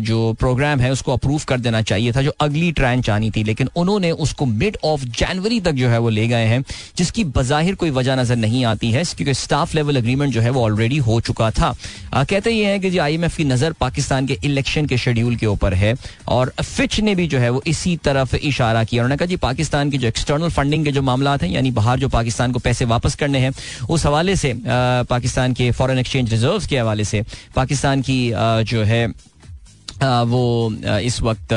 A: जो प्रोग्राम है उसको अप्रूव कर देना चाहिए था जो अगली ट्रांच आनी थी। लेकिन उन्होंने उसको मिड ऑफ़ जनवरी तक जो है वो ले गए हैं जिसकी बजाहिर कोई वजह नज़र नहीं आती है क्योंकि स्टाफ लेवल एग्रीमेंट जो है वो ऑलरेडी हो चुका था। आ, कहते ये हैं कि जी आईएमएफ की नज़र पाकिस्तान के इलेक्शन के शेड्यूल के ऊपर है और फिच ने भी जो है वो इसी तरफ़ इशारा किया। उन्होंने कहा जी पाकिस्तान की जो एक्सटर्नल फंडिंग के जो मामला हैं यानी बाहर जो पाकिस्तान को पैसे वापस करने हैं उस हवाले से पाकिस्तान के फॉरन एक्सचेंज रिज़र्व के हवाले से पाकिस्तान की जो है वो इस वक्त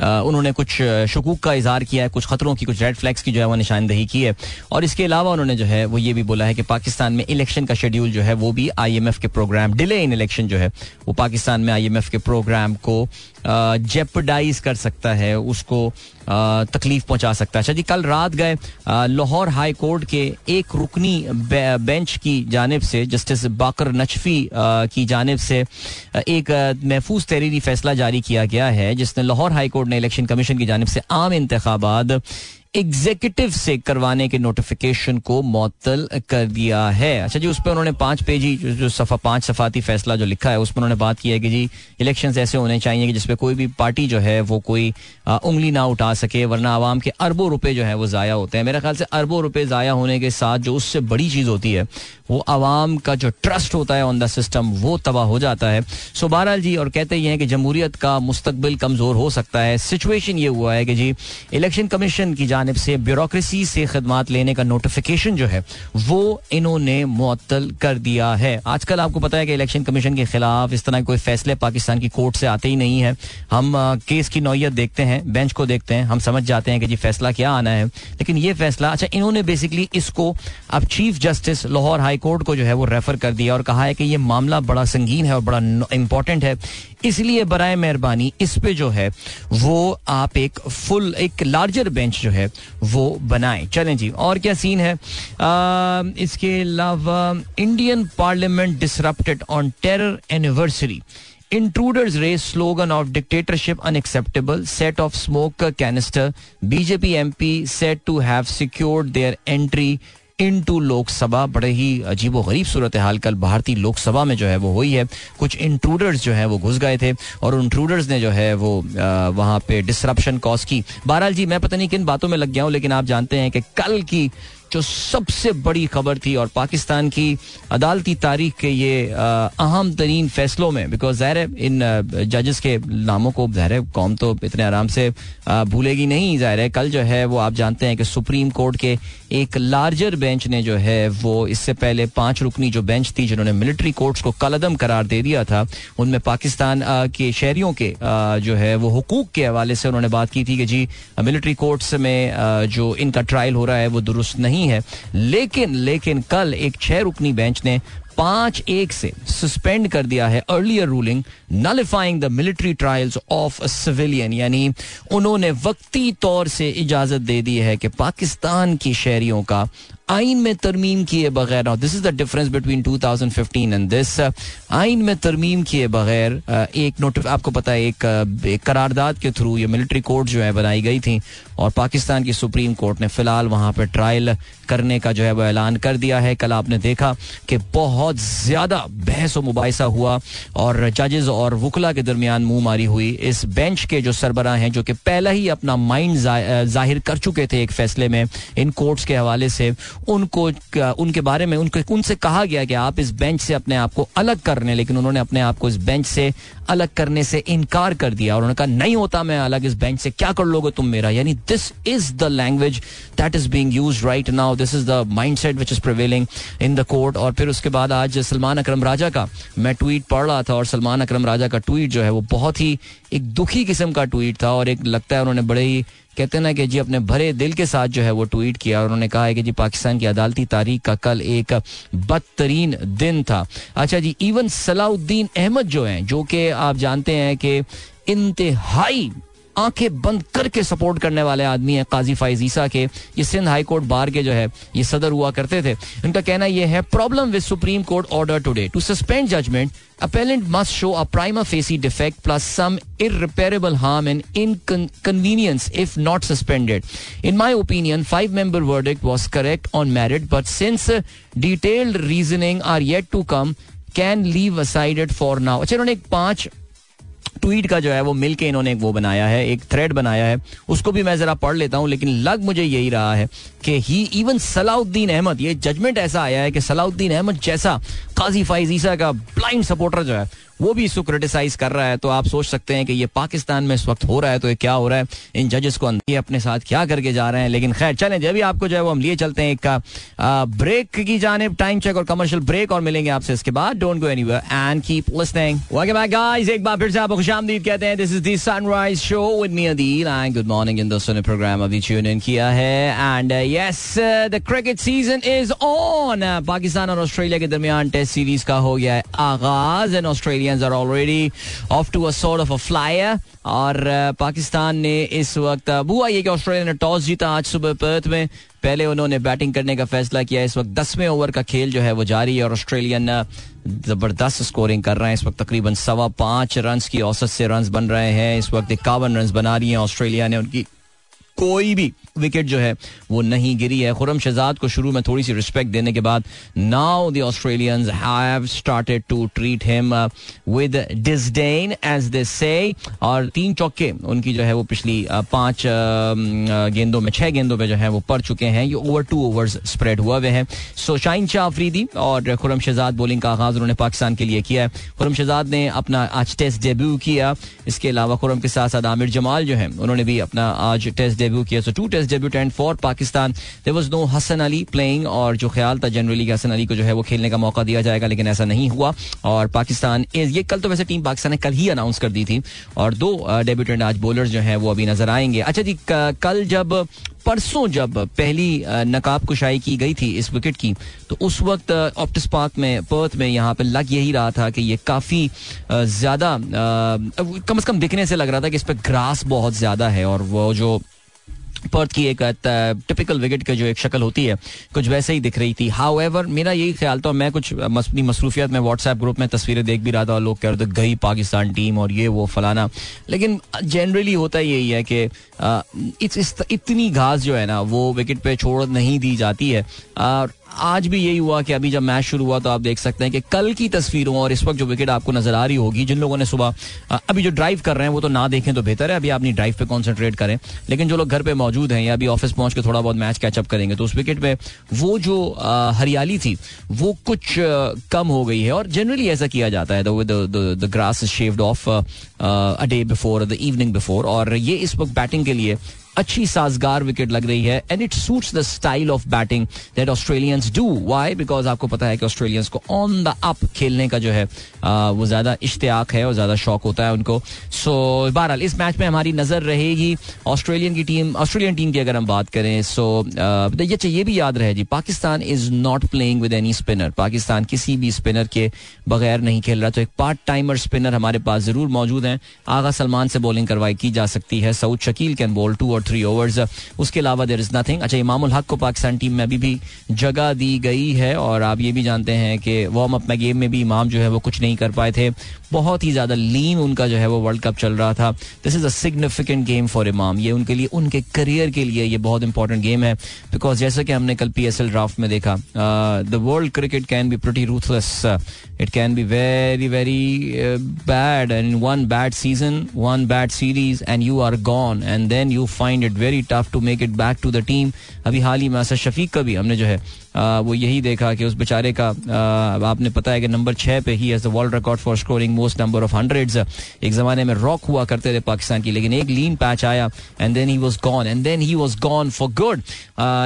A: उन्होंने कुछ शकूक का इजहार किया है, कुछ खतरों की, कुछ रेड फ्लैग्स की जो है वो निशानदही की है। और इसके अलावा उन्होंने जो है, वो ये भी बोला है कि पाकिस्तान में इलेक्शन का शेड्यूल जो है, वो भी आईएमएफ के प्रोग्राम डिले इन इलेक्शन जो है, वो पाकिस्तान में आईएमएफ के प्रोग्राम को जेपडाइज कर सकता है, उसको तकलीफ़ पहुँचा सकता है। अच्छा जी, कल रात गए लाहौर हाई कोर्ट के एक रुकनी बेंच की जानब से, जस्टिस बाकर नचफी की जानब से एक महफूज तहरीरी फैसला जारी किया गया है, जिसने लाहौर हाई कोर्ट ने इलेक्शन कमीशन की जानब से आम इंतबात एग्जीक्यूटिव से करवाने के नोटिफिकेशन को मअतल कर दिया है। अच्छा जी उस पर उन्होंने पाँच पेजी जो, जो सफ़ा पाँच सफाती फैसला जो लिखा है उसमें उन्होंने बात की है कि जी इलेक्शन ऐसे होने चाहिए कि जिसपे कोई भी पार्टी जो है वो कोई आ, उंगली ना उठा सके वरना आवाम के अरबों रुपए जो है वो ज़ाया होते हैं। मेरे ख्याल से अरबों रुपए ज़ाया होने के साथ जो उससे बड़ी चीज़ होती है वो आवाम का जो ट्रस्ट होता है ऑन द सिस्टम वो तबाह हो जाता है। सो बहरहाल जी और कहते हैं कि जमहूरियत का मुस्तबिल कमज़ोर हो सकता है। सिचुएशन ये हुआ है कि जी इलेक्शन कमीशन की जानब से ब्यूरोक्रेसी से खदमात लेने का नोटिफिकेशन जो है, वो इन्होंने मुअत्तल कर दिया है। आजकल आपको पता है कि इलेक्शन कमीशन के खिलाफ इस तरह कोई फैसले पाकिस्तान की कोर्ट से आते ही नहीं है। हम केस की नौयत देखते हैं, बेंच को देखते हैं, हम समझ जाते हैं कि जी फैसला क्या आना है। लेकिन ये फैसला अच्छा इन्होंने बेसिकली इसको, अब chief justice Lahore high court को जो है वो रेफर कर दिया और कहा है कि ये मामला बड़ा संगीन है और बड़ा इंपॉर्टेंट है। इसलिए बरए मेहरबानी इस पे जो है वो आप एक फुल एक लार्जर बेंच जो है वो बनाएँ चलें जी और क्या सीन है आ, इसके अलावा Indian parliament disrupted on terror anniversary raise slogan of dictatorship unacceptable. Set of smoke canister. BJP MP said to have secured their entry into Lok Sabha, बड़े ही अजीब गरीब सूरत हाल कल भारतीय लोकसभा में जो है वो हुई है। कुछ इंट्रूडर्स जो है वो घुस गए थे और इंट्रूडर्स ने जो है वो वहाँ पे डिसरप्शन कॉज की। बहरहाल जी, मैं पता नहीं किन बातों में लग गया हूँ, लेकिन आप जानते हैं कि कल की जो सबसे बड़ी खबर थी और पाकिस्तान की अदालती तारीख के ये अहम तरीन फैसलों में बिकॉज़ ज़ाहिर इन जजेस के नामों को, ज़ाहिर कौम तो इतने आराम से भूलेगी नहीं, ज़ाहिर है, कल जो है वो आप जानते हैं कि सुप्रीम कोर्ट के एक लार्जर बेंच ने जो है वो इससे पहले पाँच रुकनी जो बेंच थी जिन्होंने मिलिट्री कोर्ट्स को कलदम करार दे दिया था, उनमें पाकिस्तान के शहरियों के जो है वो हकूक के हवाले से उन्होंने बात की थी कि जी, मिलिट्री कोर्ट्स में जो इनका ट्रायल हो रहा है वो दुरुस्त नहीं नहीं है। लेकिन लेकिन कल एक छह रुकनी बेंच ने पाँच एक से सस्पेंड कर दिया है earlier ruling nullifying the military trials of civilian यानी उन्होंने वक्ती तौर से इजाज़त दे दी है कि पाकिस्तान की शहरियों का आइन में तरमीम किए बगैर this is the difference between 2015 and this आइन में तरमीम किए बगैर uh, एक नोटिफ आपको पता है एक, uh, एक करारदाद के थ्रू ये मिलिट्री कोर्ट जो है बनाई गई थी और पाकिस्तान की सुप्रीम कोर्ट ने फ़िलहाल वहाँ पर ट्रायल करने का जो है वो ऐलान कर दिया है। कल आपने देखा कि बहुत ज़्यादा बहस व मुबासा हुआ और जजेस और वकला के दरमियान मुँह मारी हुई इस बेंच के जो सरबरा हैं जो कि पहला ही अपना माइंड ज़ाहिर कर चुके थे एक फैसले में इन कोर्ट्स के हवाले से। उनको उनके बारे में, उनके, उनसे कहा गया कि आप इस बेंच से अपने आप को अलग कर रहे लेकिन उन्होंने अपने आप को इस बेंच से अलग करने से इनकार कर दिया और उन्होंने कहा, नहीं होता मैं अलग इस बेंच से, क्या कर लोगे तुम मेरा? यानी this is the language that is being used right now this is the mindset which is prevailing in the court और फिर उसके बाद आज सलमान अक्रम राजा का, मैं ट्वीट पढ़ रहा था और सलमान अक्रम राजा का ट्वीट जो है, वो बहुत ही एक दुखी किस्म का ट्वीट था और एक लगता है उन्होंने बड़े ही कहते ना कि जी अपने भरे दिल के साथ जो है वो ट्वीट किया और उन्होंने कहा है कि जी पाकिस्तान की अदालती तारीख का कल एक बदतरीन दिन था। अच्छा जी, इवन सलाउद्दीन अहमद जो हैं, जो कि आप जानते हैं कि इंतहाई आँखें बंद करके सपोर्ट करने वाले आदमी हैं काजी फाइजीसा के। ये सिंध हाई कोर्ट बार के जो है, ये सदर हुआ करते थे। इनका कहना ये है problem with supreme court order today to suspend judgement appellant must show a prima facie defect plus some irreparable harm and inconvenience if not suspended in my opinion five member verdict was correct on merit but since detailed reasoning are yet to come can leave asided for now अच्छा उन्होंने पाँच tweet का जो है वो मिलके इन्होंने एक वो बनाया है, एक थ्रेड बनाया है। उसको भी मैं जरा पढ़ लेता हूँ, लेकिन लग मुझे यही रहा है कि ही इवन सलाउद्दीन अहमद, ये जजमेंट ऐसा आया है कि सलाउद्दीन अहमद जैसा काजी फाइज ईसा का ब्लाइंड सपोर्टर जो है, वो भी इसको क्रिटिसाइज कर रहा है। तो आप सोच सकते हैं कि ये पाकिस्तान में इस वक्त हो रहा है तो ये क्या हो रहा है? इन जजेस को ये अपने साथ क्या करके जा रहे हैं? लेकिन खैर, चलें, जब भी आपको जो है वो हम लिए चलते हैं एक ब्रेक की जाने टाइम चेक और कमर्शियल ब्रेक और मिलेंगे आपसे इसके बाद। Don't go anywhere and keep listening एक बार फिर से आपको खुशामदीद कहते हैं this is the sunrise show with me Adeel and good morning इन दोस्तों ने प्रोग्राम अभी ट्यून इन किया है and yes the cricket season is on Pakistan और ऑस्ट्रेलिया के दरमियान टेस्ट सीरीज़ का हो गया है आगाज़. And Australians are already off to a sort of a flyer और पाकिस्तान ने इस वक्त हुआ ये कि ऑस्ट्रेलिया ने टॉस जीता आज सुबह पर्थ में. पहले उन्होंने बैटिंग करने का फैसला किया। इस वक्त दसवें ओवर का खेल जो है वो जारी है और ऑस्ट्रेलियन ज़बरदस्त स्कोरिंग कर रहे हैं। इस वक्त तकरीबन सवा पाँच रन की औसत से रन बन रहे हैं। इस वक्त इक्यावन रन बना रही है। ऑस्ट्रेलिया ने उनकी कोई भी विकेट जो है वो नहीं गिरी है। खुरम शहजाद को शुरू में थोड़ी सी रिस्पेक्ट देने के बाद now the Australians have started to treat him with disdain as they say और तीन चौके उनकी जो है वो पिछली uh, पाँच uh, uh, गेंदों में छह गेंदों पे जो है वो पड़ चुके हैं। ये ओवर टू ओवर्स स्प्रेड हुआ हुए हैं। सो शाइन शाह अफरीदी और खुरम शहजाद बॉलिंग का आगाज़ उन्होंने पाकिस्तान के लिए किया है। खुरम शहजाद ने अपना आज टेस्ट डेब्यू किया। इसके अलावा खुरम के साथ साथ आमिर जमाल जो है उन्होंने भी अपना आज टेस्ट डेब्यू किया। So two test debutant for Pakistan there was no Hasan Ali playing और जो ख्याल था जनरली हसन अली को जो है वो खेलने का मौका दिया जाएगा, लेकिन ऐसा नहीं हुआ। और पाकिस्तान ये कल तो वैसे टीम पाकिस्तान ने कल ही अनाउंस कर दी थी। और दो डेब्यूटेंट आज बॉलर जो है वो अभी नज़र आएँगे। अच्छा जी कल जब, परसों जब पहली नकाब कुशाई की गई थी इस विकेट की तो उस वक्त ऑप्टिस पार्क में पर्थ में यहाँ पे लग यही रहा था कि ये काफ़ी ज़्यादा कम से कम दिखने से लग रहा था कि इस पर ग्रास बहुत ज़्यादा है और वो जो पर्थ की एक टिपिकल विकेट की जो एक शक्ल होती है, कुछ वैसे ही दिख रही थी। हाउ एवर मेरा यही ख्याल था, मैं कुछ अपनी मसरूफियत में व्हाट्सएप ग्रुप में तस्वीरें देख भी रहा था और लोग कह रहे थे, गई पाकिस्तान टीम और ये वो फलाना। लेकिन जनरली होता यही है कि इतनी घास जो है ना, वो विकेट पे छोड़ नहीं दी जाती है। आज भी यही हुआ कि अभी जब मैच शुरू हुआ तो आप देख सकते हैं कि कल की तस्वीरों और इस वक्त जो विकेट आपको नज़र आ रही होगी, जिन लोगों ने सुबह अभी जो ड्राइव कर रहे हैं वो तो ना देखें तो बेहतर है। अभी अपनी ड्राइव पे कॉन्सेंट्रेट करें। लेकिन जो लोग घर पे मौजूद हैं या अभी ऑफ़िस पहुँच के थोड़ा बहुत मैच कैचअप करेंगे तो उस विकेट पे वो जो हरियाली थी, वो कुछ कम हो गई है। और जनरली ऐसा किया जाता है the grass shaved off a day before the evening before और ये इस वक्त बैटिंग के लिए अच्छी साजगार विकेट लग रही है and it suits the style of batting that Australians do why because आपको पता है कि ऑस्ट्रेलियंस को ऑन द अप खेलने का जो है वो ज़्यादा इश्तियाक है और ज़्यादा शौक होता है उनको। सो बहरहाल, इस मैच में हमारी नज़र रहेगी ऑस्ट्रेलियन की टीम ऑस्ट्रेलियन टीम की अगर हम बात करें सो ये ये भी याद रहे जी, Pakistan is not playing with any spinner Pakistan किसी भी स्पिनर के बगैर नहीं खेल रहा तो एक पार्ट टाइमर स्पिनर हमारे पास ज़रूर मौजूद है। आगा सलमान से बॉलिंग करवाई की जा सकती है, Saud Shakeel can bowl two और थ्री ओवर्स उसके अलावा देर इज़ नथिंग अच्छा इमामुल हक को पाकिस्तान टीम में अभी भी जगह दी गई है और आप ये भी जानते हैं कि वार्म अप में गेम में भी इमाम जो है वो कुछ नहीं कर पाए थे। बहुत ही ज़्यादा लीन उनका जो है वो वर्ल्ड कप चल रहा था। This is a significant game for Imam ये उनके लिए, उनके करियर के लिए ये बहुत इंपॉर्टेंट गेम है। बिकॉज़ जैसे कि हमने कल पी एस एल ड्राफ्ट में देखा the world cricket can be pretty ruthless it can be very very bad and one bad season one bad series and you are gone and then you find find it very tough to make it back to the team अभी हाल ही में असद शफीक का भी हमने जो है वो यही देखा कि उस बेचारे का आपने पता है कि नंबर छः पे ही as the world record for scoring most number of hundreds एक जमाने में रॉक हुआ करते थे पाकिस्तान की, लेकिन एक लीन पैच आया and then he was gone and then he was gone for good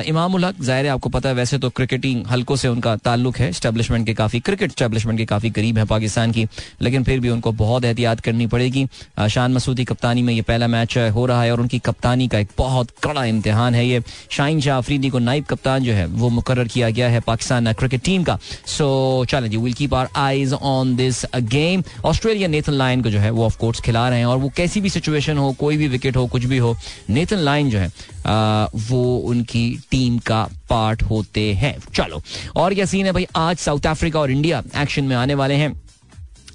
A: Imam ul Haq, ज़ाहिर आपको पता है, वैसे तो क्रिकेटिंग हल्कों से उनका ताल्लुक है स्टैब्लिशमेंट के काफ़ी क्रिकेट स्टैब्लिशमेंट के काफ़ी करीब है पाकिस्तान की, लेकिन फिर भी उनको बहुत एहतियात करनी पड़ेगी। शान मसूदी कप्तानी में ये पहला मैच हो रहा है, और उनकी कप्तानी का एक बहुत कड़ा इम्तिहान है ये। शाइन शाह अफरीदी को नाइब कप्तान जो है, वो मुकर किया गया है पाकिस्तान क्रिकेट टीम का। सो चलें जी will keep our eyes on this game Australia Nathan Lyon को जो है वो ऑफ़ कोर्स खिला रहे हैं और वो कैसी भी सिचुएशन हो कोई भी विकेट हो कुछ भी हो नेथन लाइन जो है आ, वो उनकी टीम का पार्ट होते हैं। चलो और क्या सीन है भाई आज साउथ अफ्रीका और इंडिया एक्शन में आने वाले हैं।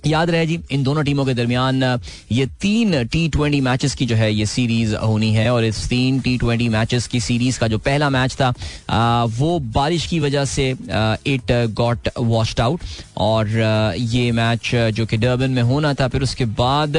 A: याद रहे जी इन दोनों टीमों के दरमियान ये तीन टी ट्वेंटी मैचेस की जो है ये सीरीज़ होनी है और इस तीन टी ट्वेंटी मैचेस की सीरीज़ का जो पहला मैच था आ, वो बारिश की वजह से इट गॉट वॉश्ड आउट और आ, ये मैच जो कि डर्बन में होना था फिर उसके बाद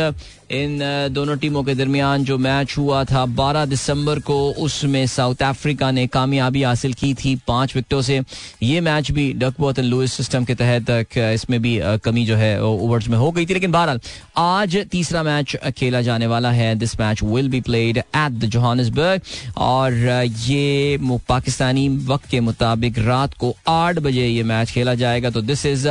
A: इन दोनों टीमों के दरमियान जो मैच हुआ था 12 दिसंबर को उसमें साउथ अफ्रीका ने कामयाबी हासिल की थी पाँच विकटों से। ये मैच भी डकबॉथ एंड लुइस सिस्टम के तहत इसमें भी कमी जो है ओवर्स में हो गई थी। लेकिन बहरहाल, आज तीसरा मैच खेला जाने वाला है। This match will be played at the Johannesburg और ये पाकिस्तानी वक्त के मुताबिक रात को आठ बजे ये मैच खेला जाएगा। तो this is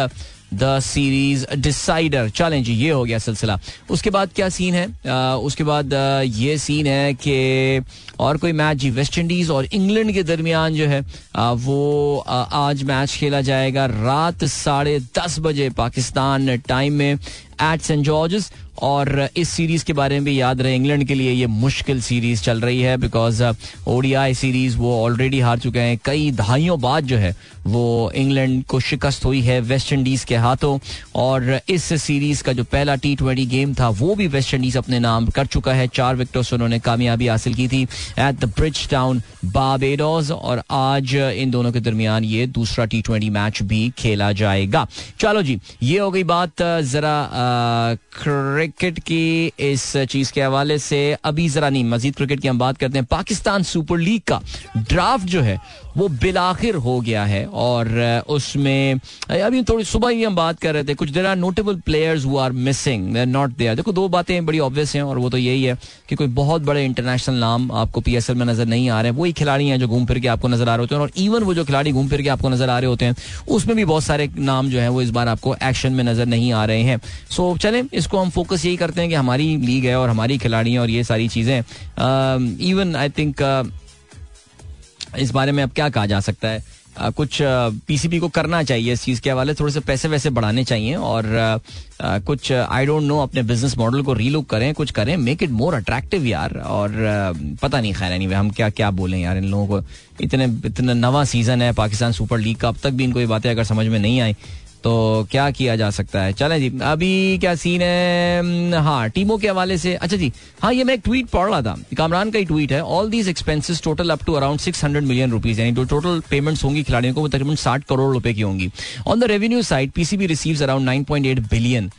A: the series decider. चलें जी ये हो गया सिलसिला। उसके बाद क्या सीन है? आ, उसके बाद आ, ये सीन है कि और कोई मैच जी वेस्ट इंडीज और इंग्लैंड के दरमियान जो है आ, वो आ, आज मैच खेला जाएगा रात साढ़े दस बजे पाकिस्तान टाइम में एट सेंट जॉर्ज और इस सीरीज़ के बारे में भी याद रहे, इंग्लैंड के लिए ये मुश्किल सीरीज़ चल रही है बिकॉज़ ओडीआई सीरीज़ वो ऑलरेडी हार चुके हैं। कई दहाइयों बाद जो है वो इंग्लैंड को शिकस्त हुई है वेस्ट इंडीज के हाथों और इस सीरीज़ का जो पहला टी ट्वेंटी गेम था, वो भी वेस्ट इंडीज अपने नाम कर चुका है। चार विकेटों से उन्होंने कामयाबी हासिल की थी at the Bridgetown Barbados और आज इन दोनों के दरमियान ये दूसरा टी ट्वेंटी मैच भी खेला जाएगा। चलो जी, ये हो गई बात जरा क्रिकेट की इस चीज़ के हवाले से, अभी जरा नहीं, मजीद क्रिकेट की हम बात करते हैं। पाकिस्तान सुपर लीग का ड्राफ्ट जो है, वो बिलाखिर हो गया है और उसमें अभी थोड़ी सुबह ही हम बात कर रहे थे, कुछ there are notable players who are missing not there देखो, दो बातें बड़ी ऑब्वियस हैं और वो तो यही है कि कोई बहुत बड़े इंटरनेशनल नाम आपको पीएसएल में नज़र नहीं आ रहे हैं। वही खिलाड़ी हैं जो घूम फिर के आपको नज़र आ रहे होते हैं और इवन वो जो खिलाड़ी घूम फिर के आपको नज़र आ रहे होते हैं, उसमें भी बहुत सारे नाम जो है वो इस बार आपको एक्शन में नज़र नहीं आ रहे हैं। सो चले, इसको हम फोकस यही करते हैं कि हमारी लीग है और हमारी खिलाड़ी हैं और ये सारी चीज़ें। इवन आई थिंक इस बारे में अब क्या कहा जा सकता है? आ, कुछ पीसीबी को करना चाहिए इस चीज़ के हवाले थोड़े से पैसे वैसे बढ़ाने चाहिए और आ, कुछ आई डोंट नो अपने बिज़नेस मॉडल को रीलुक करें कुछ करें मेक इट मोर अट्रैक्टिव यार। और पता नहीं खैर नहीं हम क्या क्या बोलें यार इन लोगों को इतने इतना नवा सीज़न है पाकिस्तान सुपर लीग का अब तक भी इनको ये बातें अगर समझ में नहीं आई तो क्या किया जा सकता है चलें जी अभी क्या सीन है हाँ टीमों के हवाले से अच्छा जी हाँ ये मैं एक ट्वीट पढ़ रहा था कामरान का ही ट्वीट है all these expenses total up to around six hundred million rupees यानी जो टोटल पेमेंट्स होंगी खिलाड़ियों को वो तकरीबन साठ करोड़ रुपए की होंगी on the revenue side PCB receives around nine point eight billion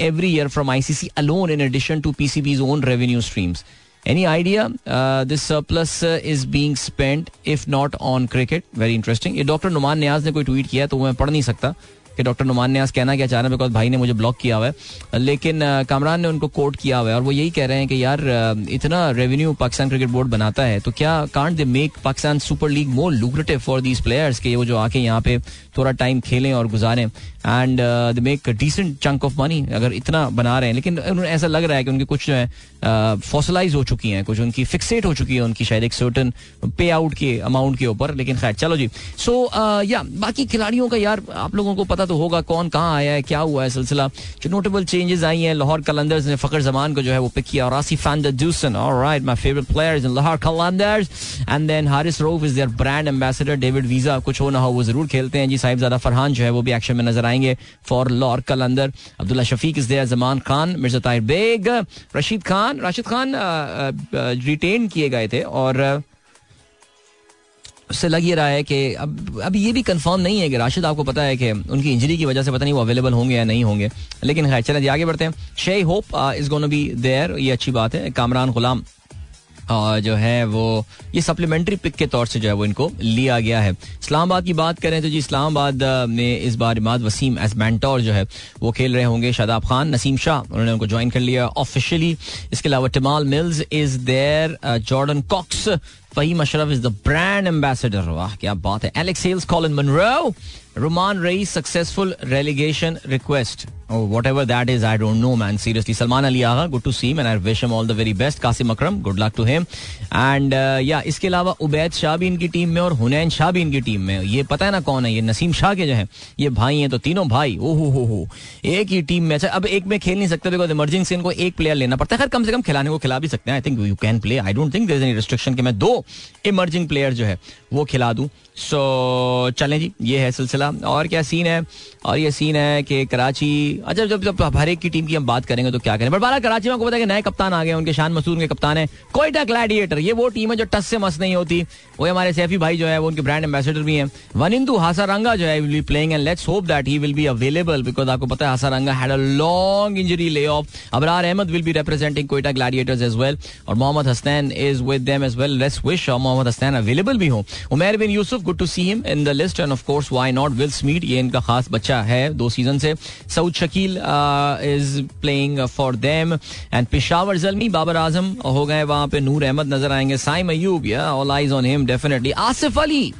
A: every year from ICC alone in addition to PCB's own revenue streams. Any idea uh, this surplus uh, is being spent if not on cricket? Very interesting. ये doctor Numan Niaz ने कोई tweet किया तो मैं पढ़ नहीं सकता कि डॉक्टर नुमान ने आज कहना क्या चाह रहे हैं बिकॉज़ भाई ने मुझे ब्लॉक किया हुआ है। लेकिन कामरान ने उनको कोट किया हुआ है और वो यही कह रहे हैं कि यार इतना रेवेन्यू पाकिस्तान क्रिकेट बोर्ड बनाता है तो क्या can't they make Pakistan super league more lucrative for these players के वो जो आके यहाँ पे थोड़ा टाइम खेलें और गुजारें। And they make decent chunk of money अगर इतना बना रहे हैं। लेकिन ऐसा लग रहा है कि उनकी कुछ जो है फॉसलाइज हो चुकी हैं, कुछ उनकी फिक्सेट हो चुकी है उनकी शायद एक सर्टन पे आउट के अमाउंट के ऊपर। लेकिन खैर, चलो जी। सो या बाकी खिलाड़ियों का यार, आप लोगों को पता तो होगा कौन, कहाँ आया है, क्या हुआ है सिलसिला। जो नोटेबल चेंजेस आई हैं, लाहौर कलंदर्स ने फकर जमान को जो है वो पिक किया। और Asif Dussen alright my favourite players in Lahore Qalandars. And then Haris Rauf is there brand ambassador David Wiese कुछ हो ना हो वो ज़रूर खेलते हैं। जी साहिब ज़्यादा फरहान जो है वो भी एक्शन में नज़र आएँगे for Lahore Qalandar. Abdullah Shafique is there Zaman Khan, Mirza Tahir Baig, Rashid Khan. Rashid Khan retain किए गए थे और उससे लग ये रहा है कि अब अब ये भी कंफर्म नहीं है कि राशिद, आपको पता है कि उनकी इंजरी की वजह से पता नहीं वो अवेलेबल होंगे या नहीं होंगे। लेकिन खैर, चलें आगे बढ़ते हैं। Shai Hope is gonna be there ये अच्छी बात है। कामरान गुलाम जो है वो, ये सप्लीमेंट्री पिक के तौर से जो है वो इनको लिया गया है। इस्लामाबाद की बात करें तो जी, इस्लामाबाद में इस बार इमाद वसीम एस मैंटोर जो है, वो खेल रहे होंगे शादाब खान, नसीम शाह, उन्होंने उनको ज्वाइन कर लिया ऑफिशियली इसके अलावा Tymal Mills is there Jordan Cox Faheem Ashraf is the brand ambassador वाह क्या बात है Alex Hales Colin Munro Rumman Raees successful relegation request whatever that is I don't know man seriously Salman Ali Agha good to see man I wish all the very best Qasim Akram good luck to him and या इसके अलावा उबैद शाह भी इनकी team में और हुनैन शाह भी इनकी team में ये पता है ना कौन है ये नसीम शाह के जो है ये भाई हैं तो तीनों भाई ओहो हो हो एक ही टीम में अच्छा अब एक में खेल नहीं सकते बिकॉज़ इमरजिंग से इनको एक प्लेयर लेना पड़ता है खैर कम से कम खिलाने को खिला भी सकते हैं I think you can play I don't think there any restriction कि मैं दो इमर्जिंग प्लेयर जो है वो खिला दूँ। सो so, चलें जी ये है सिलसिला। और क्या सीन है? और ये सीन है कि कराची अच्छा जब जब हर एक की टीम की हम बात करेंगे तो क्या करें? बट बारह कराची में आपको पता है कि नए कप्तान आ गए उनके शान मसूद के कप्तान है। कोयटा ग्लैडिएटर ये वो टीम है जो टस से मस नहीं होती। वो हमारे सैफी भाई जो है, वो उनके ब्रांड एम्बेसडर भी हैं। वनिंदु हासारंगा जो है will be playing and let's hope that he will be available because आपको पता है Hasaranga had a long injury layoff Abrar Ahmed will be representing Quetta Gladiators as well और Mohammad Hasnain is with them as well let's wish Mohammad Hasnain available भी हो। Umair bin Yousuf good to see him in the list and of course why not Will Smeed ये इनका खास बच्चा है दो season से। Saud Shakeel is playing for them and Peshawar Zalmi Babar Azam हो गए वहाँ पे। नूर अहमद नज़र आएँगे। साइम अयूब या all eyes on him definitely Asif Ali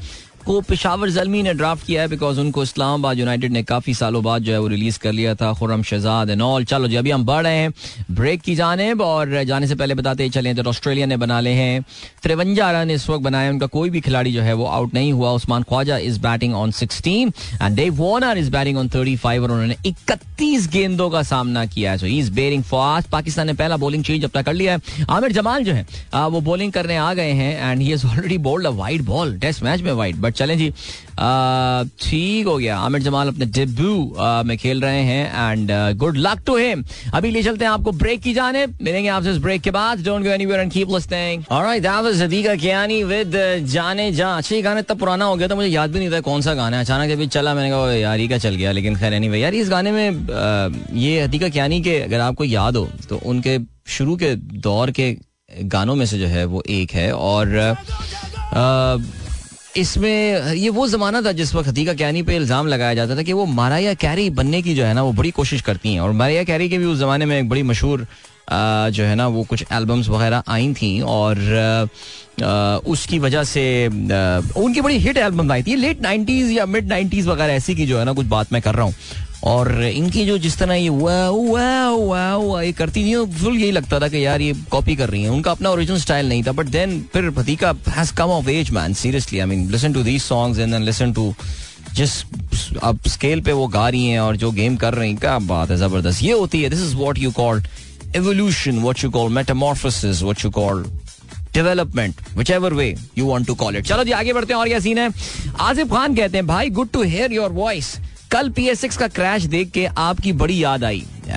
A: को पिशावर जलमी ने ड्राफ्ट किया है बिकॉज़ उनको इस्लामाबाद यूनाइटेड ने काफ़ी सालों बाद जो है वो रिलीज़ कर लिया था खुरम शहजाद एंड ऑल चलो जी, अभी हम बढ़ रहे हैं। ब्रेक की जानेब और जाने से पहले बताते चले तो ऑस्ट्रेलिया ने बना ले हैं। तिरवंजा रन इस वक्त बनाए उनका कोई भी खिलाड़ी जो है वो आउट नहीं हुआ। Usman Khawaja is batting on sixteen and Dave Warner is batting on thirty five और उन्होंने इकतीस गेंदों का सामना किया है। So is bearing fast Pakistan ने पहला बॉलिंग चेंज अपना कर लिया है। आमिर जमाल जो है वो बॉलिंग करने आ गए हैं and he is already bowled a white ball test match में वाइट बट चलें जी। ठीक हो गया। आमिर जमाल अपने डेब्यू में खेल रहे हैं and good luck to him अभी ले चलते हैं आपको ब्रेक की जाने मिलेंगे आपसे इस ब्रेक के बाद। Don't go anywhere and keep listening alright that was Hadiqa Kiani with Jaane Ja. अच्छा ये गाना इतना पुराना हो गया था, मुझे याद भी नहीं था कौन सा गाना है। अचानक अभी चला, मैंने कहा यार, ये का चल गया? लेकिन खैर एनीवे यार, इस गाने में ये हदीका कियानी के, अगर आपको याद हो तो उनके शुरू के दौर के गानों में से जो है, वो एक है। और इसमें, ये वो जमाना था जिस वक्त हतीका कैनी पे इल्ज़ाम लगाया जाता था कि वो माराया कैरी बनने की जो है ना, वो बड़ी कोशिश करती हैं। और माराया कैरी के भी उस जमाने में एक बड़ी मशहूर जो है ना, वो कुछ एल्बम्स वगैरह आई थी। और उसकी वजह से उनकी बड़ी हिट एल्बम आई थी। लेट नाइन्टीज या मिड नाइन्टीज वगैरह ऐसी की जो है ना, कुछ बात मैं कर रहा हूँ। और इनकी जो जिस तरह ये वाओ वाओ वाओ ये करती थी फुल यही लगता था कि यार ये कॉपी कर रही हैं। उनका अपना ओरिजिनल स्टाइल नहीं था बट देन फिर Hadiqa has come of age man seriously I mean listen to these songs and listen to जिस अब स्केल पे वो गा रही हैं और जो गेम कर रही हैं, क्या बात है, ज़बरदस्त। ये होती है this is what you call evolution what you call metamorphosis what you call development whichever way you want to call it चलो जी, आगे बढ़ते हैं और क्या सीन है? आसिफ खान कहते हैं, भाई good to hear your voice कल पी एस सिक्स का क्रैश देख के आपकी बड़ी याद आई। <laughs>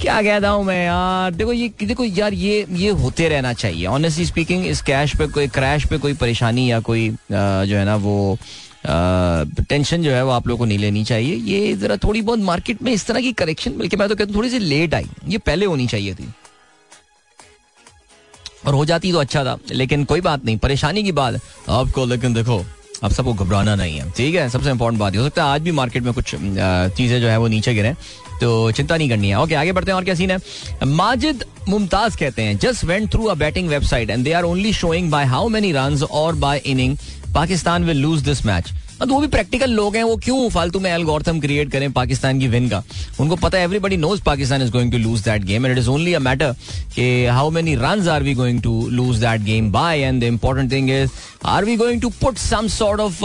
A: क्या कहता हूँ मैं यार? देखो ये, देखो यार ये ये होते रहना चाहिए। ऑनेस्टली स्पीकिंग इस कैश पे कोई क्रैश पे कोई परेशानी या कोई जो है ना वो टेंशन जो है वो आप लोगों को नहीं लेनी चाहिए। ये जरा थोड़ी बहुत मार्केट में इस तरह की करेक्शन बल्कि मैं तो कहता हूँ थोड़ी सी लेट आई। ये पहले होनी चाहिए थी। और हो जाती तो अच्छा था, लेकिन कोई बात नहीं, परेशानी की बात। आपको लेकिन देखो अब सबको घबराना नहीं है। ठीक है, सबसे इंपॉर्टेंट बात हो सकता है आज भी मार्केट में कुछ चीज़ें जो है वो नीचे गिरे तो चिंता नहीं करनी है। ओके आगे बढ़ते हैं और क्या सीन है? माजिद मुमताज़ कहते हैं just went through a betting website and they are only showing by how many run और by inning Pakistan will lose this match तो वो भी प्रैक्टिकल लोग हैं, वो क्यों फालतू में एल्गोरिथम क्रिएट करें पाकिस्तान की विन का? उनको पता है everybody knows Pakistan is going to lose that game and it is only a matter कि how many run are we going to lose that game by and the important thing is are we going to put some sort of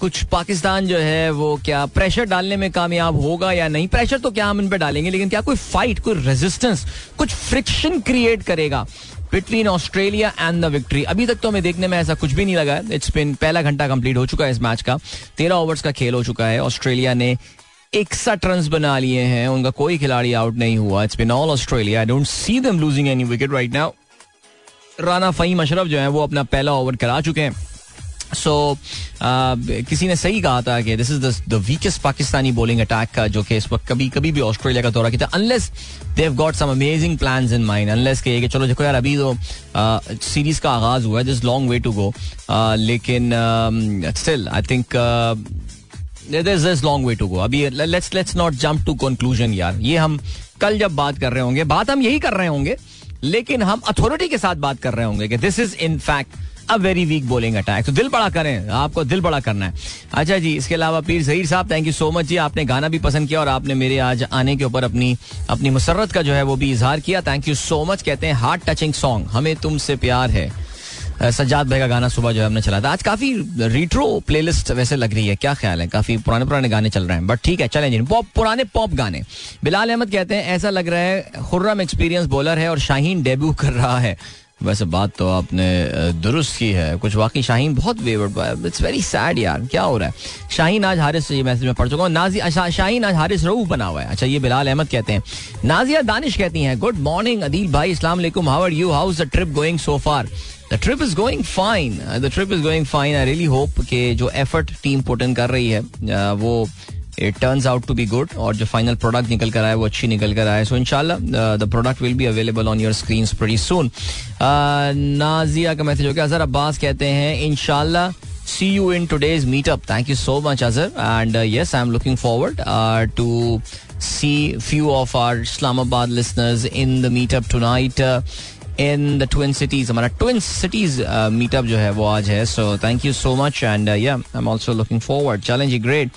A: कुछ पाकिस्तान जो है, वो क्या pressure डालने में कामयाब होगा या नहीं? प्रेशर तो क्या हम इन पे डालेंगे, लेकिन क्या कोई फाइट कोई रेजिस्टेंस कुछ फ्रिक्शन क्रिएट करेगा? Between Australia and the victory अभी तक तो हमें देखने में ऐसा कुछ भी नहीं लगा। इट्स बिन पहला घंटा कंप्लीट हो चुका है इस मैच का। तेरह ओवर्स का खेल हो चुका है। ऑस्ट्रेलिया ने इकसठ रन बना लिए हैं। उनका कोई खिलाड़ी आउट नहीं हुआ। It's been all Australia I don't see them losing any wicket right now Rana Faheem Ashraf जो है, वो अपना पहला ओवर करा चुके हैं। सो uh, किसी ने सही कहा था कि this is the weakest Pakistani bowling attack का जो कि इस वक्त कभी कभी भी ऑस्ट्रेलिया का दौरा किया unless they've got some amazing plan in mind unless के कि चलो देखो यार अभी तो सीरीज़ uh, का आगाज़ हुआ है this long way to go लेकिन still I think long way to go अभी let's let's not jump to conclusion यार. ये हम कल जब बात कर रहे होंगे बात हम यही कर रहे होंगे लेकिन हम अथॉरिटी के साथ बात कर रहे होंगे कि this is in fact a very weak bowling attack तो दिल बड़ा करें, आपको दिल बड़ा करना है। अच्छा जी, इसके अलावा पीर जहीर साहब थैंक यू सो मच जी, आपने गाना भी पसंद किया और आपने मेरे आज आने के ऊपर अपनी अपनी मुसरत का जो है वो भी इजहार किया। थैंक यू सो मच कहते हैं हार्ट टचिंग सॉन्ग हमें तुमसे प्यार है। सज्जाद भाई का गाना सुबह जो है हमने चला था। आज काफ़ी रिट्रो प्लेलिस्ट वैसे लग रही है, क्या ख्याल है? काफ़ी पुराने पुराने गाने चल रहे हैं बट ठीक है, चलें जी पॉप पुराने पॉप गाने। बिलाल अहमद कहते हैं, ऐसा लग रहा है खुर्रम एक्सपीरियंस बॉलर है और शाहीन डेब्यू कर रहा है। वैसे बात तो आपने दुरुस्त की है। कुछ वाकई शाहीन बहुत वेवर्ड इट्स वेरी सैड यार, क्या हो रहा है? शाहीन आज हारिस, ये मैसेज में पढ़ चुका हूँ। नाजी शाहीन आज हारिस रू बना हुआ है। अच्छा ये बिलाल अहमद कहते हैं। नाजिया दानिश कहती हैं गुड मॉर्निंग अदील भाई इस्लाम how you how is the trip going so far the trip is going fine the trip is going fine I really hope कि जो एफर्ट टीम पुट इन कर रही है वो it turns out to be good और जो final product निकल कर आए वो अच्छी निकल कर आए सो इनशाला the product will be available on your screen very soon Nazia का मैसेज हो गया अजहर अब्बास कहते हैं इनशाला you in today's meetup thank you so much azhar and uh, yes i'm looking forward uh, to see few of our islamabad listeners in the meetup tonight uh, in the twin cities हमारा cities uh, meetup जो है वो आज है thank you so much and uh, yeah i'm also looking forward challenge great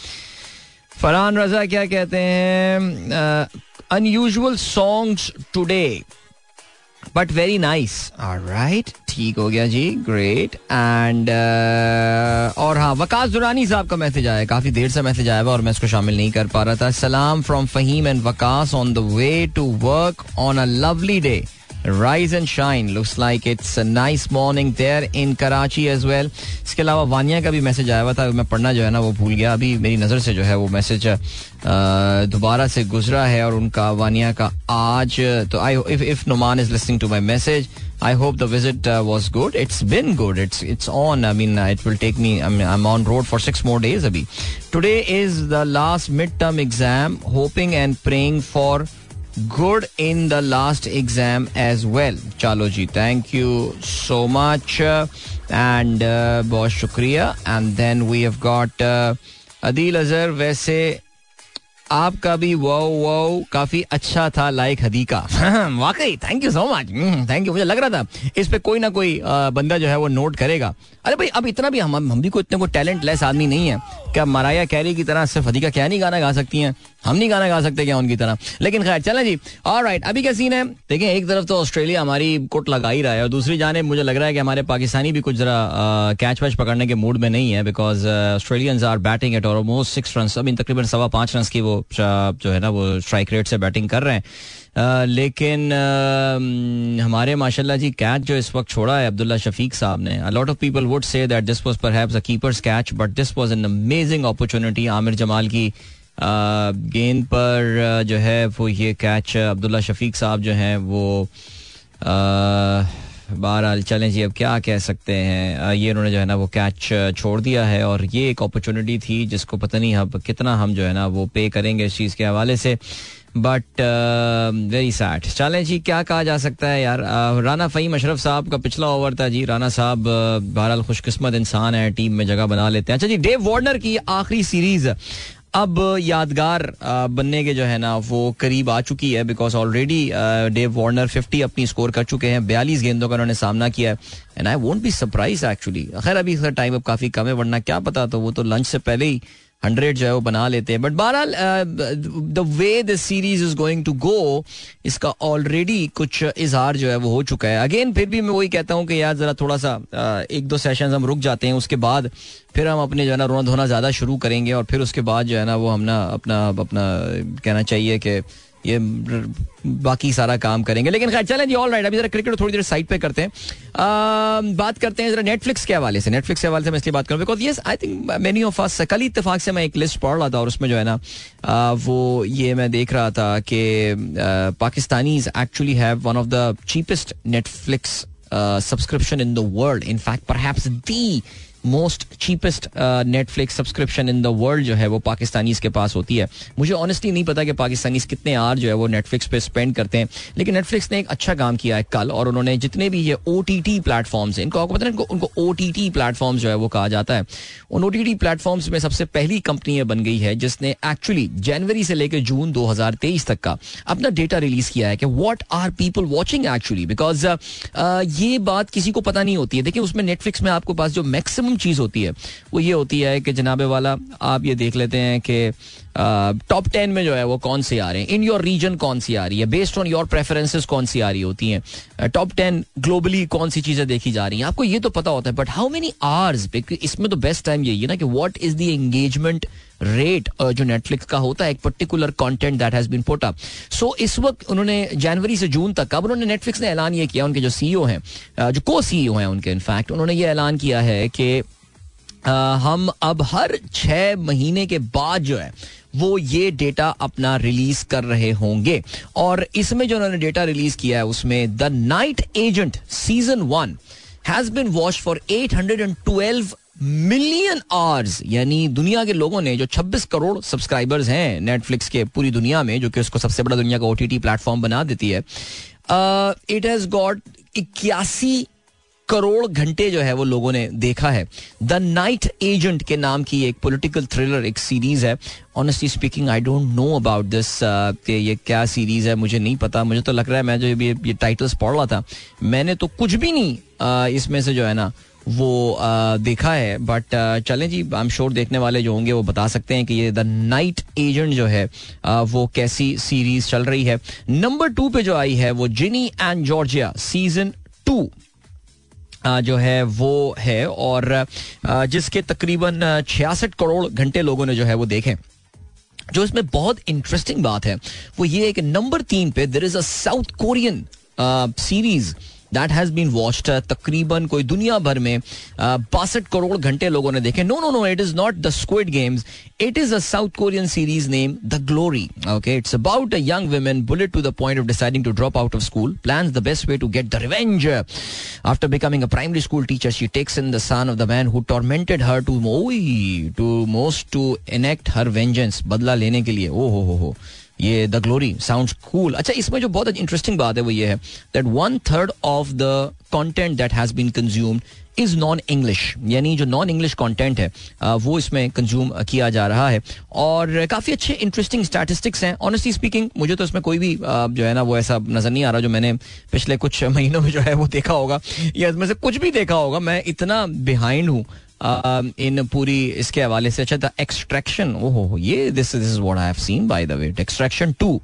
A: Farhan Raza क्या कहते हैं unusual songs today but very nice right ठीक हो गया जी ग्रेट एंड और हाँ वकास दुरानी साहब का मैसेज आया, काफ़ी देर से मैसेज आया हुआ और मैं इसको शामिल नहीं कर पा रहा था। सलाम from Faheem and Waqas on the way to work on a lovely day Rise and shine. Looks like it's a nice morning there in Karachi as well. इसके अलावा वानिया का भी मैसेज आया हुआ था मैं पढ़ना जो है ना वो भूल गया अभी मेरी नज़र से जो है वो मैसेज दोबारा से गुजरा है और उनका वानिया का आज तो I if if Numan is listening to my message I hope the visit uh, was good. It's been good. It's it's on. I mean, uh, it will take me. I mean, I'm on road for six more days. Abhi. Today is the last midterm exam. Hoping and praying for good in the last exam as well चलो जी thank you so much and बहुत शुक्रिया. And then we have got Adeel Azhar वैसे आपका भी वो वो काफ़ी अच्छा था लाइक हदी का. <laughs> वाकई thank you so much thank you मुझे लग रहा था इस पे कोई ना कोई बंदा जो है वो नोट करेगा. अरे भाई, अब इतना भी हम हम भी कोई इतने कोई टैलेंट लेस आदमी नहीं है. क्या मराया कैरी की तरह सिर्फ़ हदी का क्या नहीं गाना गा सकती हैं? हम नहीं गाना गा सकते क्या उनकी तरह? लेकिन खैर चलें जी। और राइट अभी क्या सीन है? देखें एक तरफ़ तो ऑस्ट्रेलिया हमारी कोट लगा ही रहा है और दूसरी जाने मुझे लग रहा है कि हमारे पाकिस्तानी भी कुछ जरा कैच वैच पकड़ने के मूड में नहीं है because Australians are batting at almost six run अभी तकरीबन सवा पाँच रन की वो जो है ना वो स्ट्राइक रेट से बैटिंग कर रहे हैं। Uh, लेकिन uh, हमारे माशाल्लाह जी कैच जो इस वक्त छोड़ा है अब्दुल्ला शफीक साहब ने। Lot of people would say that this was perhaps a keeper's catch but this was an amazing opportunity Aamir Jamal की गेंद पर जो है वो ये कैच अब्दुल्ला शफीक साहब जो हैं वो बहरहाल चलें जी अब क्या कह सकते हैं? ये उन्होंने जो है ना वो कैच छोड़ दिया है और ये एक अपॉर्चुनिटी थी जिसको पता नहीं अब कितना हम जो है ना वो पे करेंगे इस चीज़ के हवाले से। बट वेरी सैड चलें जी क्या कहा जा सकता है यार? uh, राना फ़हीम अशरफ साहब का पिछला ओवर था जी। राना साहब बहरहाल खुशकिस्मत इंसान है टीम में जगह बना लेते हैं। अच्छा जी डेव वार्नर की आखिरी सीरीज़ अब यादगार बनने के जो है ना, वो करीब आ चुकी है बिकॉज़ ऑलरेडी डेव वार्नर 50 अपनी स्कोर कर चुके हैं। बयालीस गेंदों का उन्होंने सामना किया है। And I won't be surprise actually खैर, अभी टाइम अब काफ़ी कम है, वरना क्या पता तो वो तो लंच से पहले ही हंड्रेड जो है वो बना लेते हैं। बट बहरहाल the way the series is going to go इसका ऑलरेडी कुछ इजहार जो है वो हो चुका है। अगेन फिर भी मैं वही कहता हूँ कि यार जरा थोड़ा सा uh, एक दो सेशन हम रुक जाते हैं उसके बाद फिर हम अपने जो है ना रोना धोना ज़्यादा शुरू करेंगे और फिर उसके बाद जो है ना वो हम ना अपना अपना कहना चाहिए कि ये बाकी सारा काम करेंगे। लेकिन खैर चलें ऑल राइट अभी जरा क्रिकेट थोड़ी देर साइड पे करते हैं। आ, बात करते हैं जरा नेटफ्लिक्स के हवाले से। नेटफ्लिक्स के हवाले से मैं इसलिए बात करूँ because yes I think many of us कल इतफाक से मैं एक लिस्ट पढ़ रहा था और उसमें जो है ना आ, वो ये मैं देख रहा था कि Pakistani actually have one of the cheapest Netflix subscription in the world in fact पर most cheapest Netflix subscription in the world जो है वो पाकिस्तानी के पास होती है। मुझे ऑनेस्टली नहीं पता कि पाकिस्तानी कितने आर जो है वो नेटफ्लिक्स पे स्पेंड करते हैं। लेकिन नेटफ्लिक्स ने एक अच्छा काम किया है कल और उन्होंने जितने भी ये ओ टी टी प्लेटफॉर्म्स हैं, इनको आपको पता है इनको, उनको ओ टी टी प्लेटफॉर्म जो है वो कहा जाता है। उन ओ टी टी प्लेटफॉर्म्स में सबसे पहली कंपनी ये बन गई है जिसने एक्चुअली जनवरी से लेकर जून 2023 तक का अपना डेटा रिलीज़ किया है कि what are people watching actually because ये बात किसी को पता नहीं होती है। देखिए, उसमें नेटफ्लिक्स में आपको पास जो मैक्सिमम चीज़ होती है। वो ये होती है कि जनाबे वाला, आप ये देख लेते हैं कि टॉप टेन में जो है वो कौन सी आ रहे हैं? इन योर रीजन कौन सी आ रही है? बेस्ड ऑन योर प्रेफरेंसेस कौन सी आ रही होती हैं? टॉप टेन ग्लोबली कौन सी चीज़ें देखी जा रही हैं? आपको ये तो पता होता है बट हाउ मेनी आवर्स इसमें तो बेस्ट टाइम यही है ना कि what is the engagement rate जो नेटफ्लिक्स का होता है, एक particular content that has been put so इस वक्त उन्होंने जनवरी से जून तक, अब उन्होंने नेटफ्लिक्स ने ऐलान ये किया, उनके जो सीईओ हैं जो को सीईओ हैं उनके इनफैक्ट उन्होंने ये ऐलान किया है कि हम अब हर छह महीने के बाद जो है वो ये डेटा अपना रिलीज़ कर रहे होंगे। और इसमें जो उन्होंने डेटा रिलीज़ किया है, उसमें the Night Agent season one has been watch for 812 million hours यानी दुनिया के लोगों ने, जो 26 करोड़ सब्सक्राइबर्स हैं नेटफ्लिक्स के पूरी दुनिया में, जो कि उसको सबसे बड़ा दुनिया का ओटीटी प्लेटफॉर्म बना देती है इट हैज़ गॉट इक्यासी करोड़ घंटे जो है वो लोगों ने देखा है। द नाइट एजेंट के नाम की एक पॉलिटिकल थ्रिलर एक सीरीज़ है। Honestly speaking I don't know about this कि ये क्या सीरीज़ है मुझे नहीं पता। मुझे तो लग रहा है मैं जो ये, ये टाइटल्स पढ़ रहा था। मैंने तो कुछ भी नहीं uh, इसमें से जो है ना वो uh, देखा है। बट uh, चलें जी आई एम श्योर देखने वाले जो होंगे वो बता सकते हैं कि ये द नाइट एजेंट जो है आ, वो कैसी सीरीज़ चल रही है। नंबर टू पे जो आई है वो Ginny and Georgia season two जो है, वो है और जिसके तकरीबन छियासठ करोड़ घंटे लोगों ने जो है वो देखे। जो इसमें बहुत इंटरेस्टिंग बात है, वो ये है कि नंबर तीन पे there is a South Korean series that has been watched तकरीबन कोई दुनिया भर में बासठ करोड़ घंटे लोगों ने देखे। No no no it is not the Squid Games it is a South Korean series name the Glory okay it's about a young women bullied to the point of deciding to drop out of school plan the best way to get the revenge after becoming a primary school teacher she takes in the son of the man who tormented her to मोई to most to enact her vengeance बदला लेने के लिए ओ हो हो हो ये the glory sound cool अच्छा इसमें जो बहुत इंटरेस्टिंग बात है वो ये है that one third of the content that has been consumed is non English यानी जो नॉन इंग्लिश कंटेंट है वो इसमें कंज्यूम किया जा रहा है। और काफ़ी अच्छे इंटरेस्टिंग स्टैटिस्टिक्स हैं। ऑनेस्टली स्पीकिंग मुझे तो इसमें कोई भी जो है ना, वो ऐसा नज़र नहीं आ रहा जो मैंने पिछले कुछ महीनों में जो है वो देखा होगा। या इसमें से कुछ भी देखा होगा, मैं इतना बिहाइंड हूँ। इन पूरी इसके हवाले से अच्छा द एक्सट्रैक्शन ओहो ये this is what I have seen by the way extraction two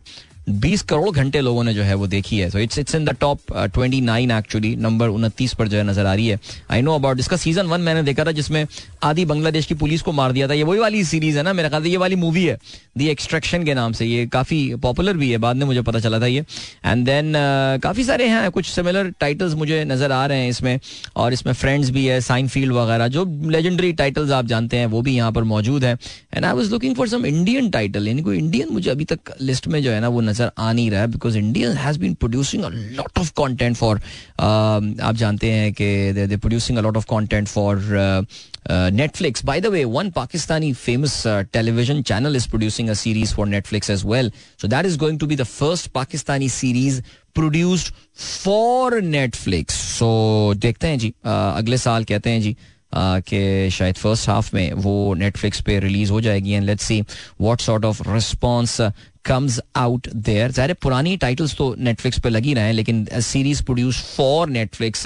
A: बीस करोड़ घंटे लोगों ने जो है वो देखी है। So it's it's in the top twenty nine actually number उनतीस पर जो है नज़र आ रही है। आई नो अबाउट इसका सीज़न वन मैंने देखा था जिसमें आधी बांग्लादेश की पुलिस को मार दिया था। ये वही वाली सीरीज़ है ना मेरा ख्याल ये वाली मूवी है। दी एक्सट्रैक्शन के नाम से ये काफ़ी पॉपुलर भी है बाद में मुझे पता चला था ये। एंड देन uh, काफ़ी सारे हैं कुछ सिमिलर टाइटल्स मुझे नज़र आ रहे हैं इसमें। और इसमें फ्रेंड्स भी है साइन फ़ील्ड वगैरह जो लेजेंडरी टाइटल्स आप जानते हैं वो भी यहाँ पर मौजूद है। And I was looking for some Indian title यानी कोई इंडियन मुझे अभी तक लिस्ट में जो है ना वो नज़र आ नहीं रहा है because India has been producing a lot of content for आप जानते हैं कि they producing a lot of content for Netflix by the way one Pakistani famous television channel is producing series for Netflix as well so that is going to be the first Pakistani series produced for Netflix so देखते हैं जी uh, अगले साल कहते हैं जी कि शायद first half में वो नेटफ्लिक्स पे रिलीज़ हो जाएगी and let's see what sort of response comes out there ज़ाहिर पुरानी टाइटल्स तो नेटफ्लिक्स पे लगी रहे हैं, लेकिन सीरीज़ प्रोड्यूस फॉर नेटफ्लिक्स